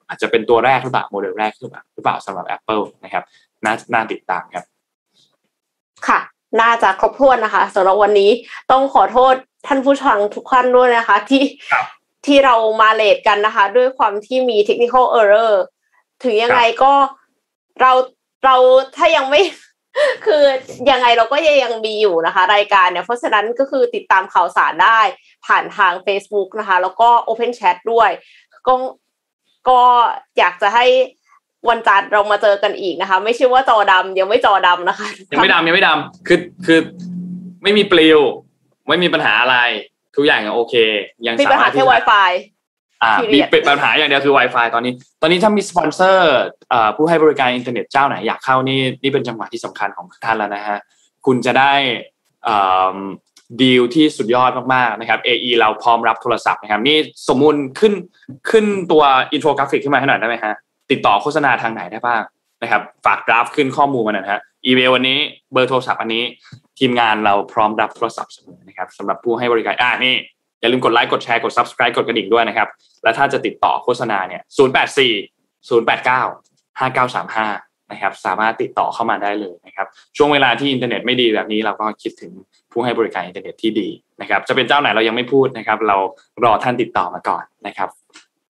อาจจะเป็นตัวแรกหรือเปล่าโมเดลแรกหรือเปล่าหรือเปล่าสำหรับ Apple นะครับ น่าน่าติดตามครับ ค่ะ น่าจะครบถ้วนนะคะสำหรับวันนี้ต้องขอโทษท่านผู้ฟังทุกท่านด้วยนะคะ ที่ครับที่เรามาเลทกันนะคะ ด้วยความที่มี technical error ถึงยังไงก็เราเราถ้ายังไม่คือยังไงเราก็ยังมีอยู่นะคะ รายการเนี่ยเพราะฉะนั้นก็คือติดตามข่าวสารได้ผ่านทาง Facebook นะคะ แล้วก็ Open Chat ด้วย ก็ก็อยากจะให้ วันจันทร์เรามาเจอกันอีกนะคะ ไม่ใช่ว่าจอดำยังไม่จอดำนะคะ ยังไม่ดำยังไม่ดำคือคือไม่มีปลิว ไม่มีปัญหาอะไร ทุกอย่างยังโอเค ยังมีสาปัญหามารถแค่ที่จะ Wi-Fi อ่า period มีเป็นปัญหาอย่างเดียวคือ Wi-Fi ตอนนี้ ตอนนี้ถ้ามีสปอนเซอร์เอ่อผู้ให้บริการอินเทอร์เน็ตเจ้าไหนอยากเข้านี่นี่เป็นจังหวะที่สำคัญของท่านแล้วนะฮะคุณจะได้ดีลที่สุดยอดมากๆนะครับ AE เราพร้อมรับโทรศัพท์นะครับ นี่สมมุติขึ้นขึ้นตัวอินโฟกราฟิกขึ้นมาให้หน่อยได้ไหมฮะ ติดต่อโฆษณาทางไหนได้บ้างนะครับ ฝากกราฟขึ้นข้อมูลมาหน่อยนะฮะอีเมลอันนี้เบอร์โทรศัพท์อันนี้ ทีมงานเราพร้อมรับโทรศัพท์เสมอนะครับสำหรับผู้ให้บริการอ่านี่อย่าลืมกดไลค์กดแชร์กด subscribe กดกระดิ่งด้วยนะครับ และถ้าจะติดต่อโฆษณาเนี่ย084 089 5935นะครับสามารถติดต่อเข้ามาได้เลยนะครับช่วงเวลาที่อินเทอร์เน็ตไม่ดีแบบนี้เราก็คิดถึงผู้ให้บริการอินเทอร์เน็ตที่ดีนะครับจะเป็นเจ้าไหนเรายังไม่พูดนะครับ เรารอท่านติดต่อมาก่อนนะครับ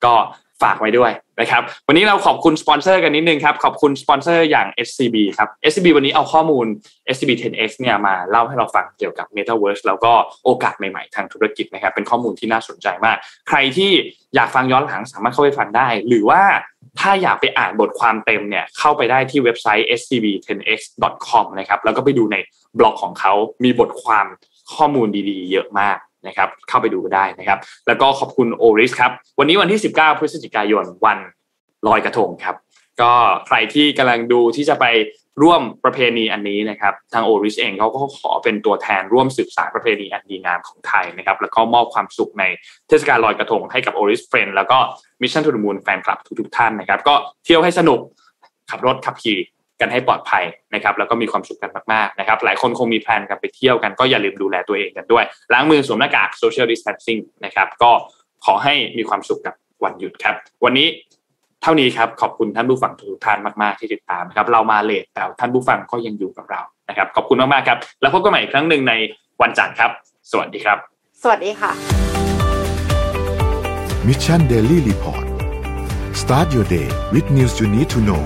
ก็ ฝากไว้ด้วยนะครับ วันนี้เราขอบคุณสปอนเซอร์กันนิดนึงครับ ขอบคุณสปอนเซอร์อย่าง SCB ครับ SCB วันนี้เอาข้อมูล SCB 10X เนี่ยมาเล่าให้เราฟังเกี่ยวกับ Metaverse แล้วก็โอกาสใหม่ๆ ทางธุรกิจนะครับ เป็นข้อมูลที่น่าสนใจมาก ใครที่อยากฟังย้อนหลังสามารถเข้าไปฟังได้ หรือว่าถ้าอยากไปอ่านบทความเต็มเนี่ยเข้าไปได้ที่เว็บไซต์ scb10x.com นะครับแล้วก็ไปดูในบล็อกของเขามีบทความข้อมูลดีๆ เยอะมาก นะครับเข้าไปดูก็ได้นะครับ แล้วก็ขอบคุณ Oris ครับวันนี้วันที่ 19 พฤศจิกายนวันลอยกระทงครับ ก็ใครที่กำลังดูที่จะไปร่วมประเพณีอันนี้นะครับ ทาง Oris เองเขาก็ขอเป็นตัวแทนร่วมสืบสานประเพณีอันดีงามของไทยนะครับ แล้วก็มอบความสุขในเทศกาลลอยกระทงให้กับ Oris Friend แล้วก็ Mission To The Moon แฟนคลับทุกๆท่านนะครับ ก็เที่ยวให้สนุกขับรถขับขี่ กันให้ปลอดภัยนะครับแล้วก็มีความสุขกันมากๆนะครับหลายคนคงมี plan กันไปเที่ยวกันก็อย่าลืมดูแลตัวเองกันด้วย ล้างมือสวมหน้ากาก social distancing นะครับก็ขอให้มีความสุขกับวันหยุดครับ วันนี้เท่านี้ครับขอบคุณท่านผู้ฟังทุกท่านมากๆที่ติดตามครับเรามาเลทแต่ท่านผู้ฟังก็ยังอยู่กับเรานะครับขอบคุณมากๆครับ แล้วพบกันใหม่อีกครั้งหนึ่งในวันจันทร์ครับ สวัสดีครับ สวัสดีค่ะ Mission Daily Report start your day with news you need to know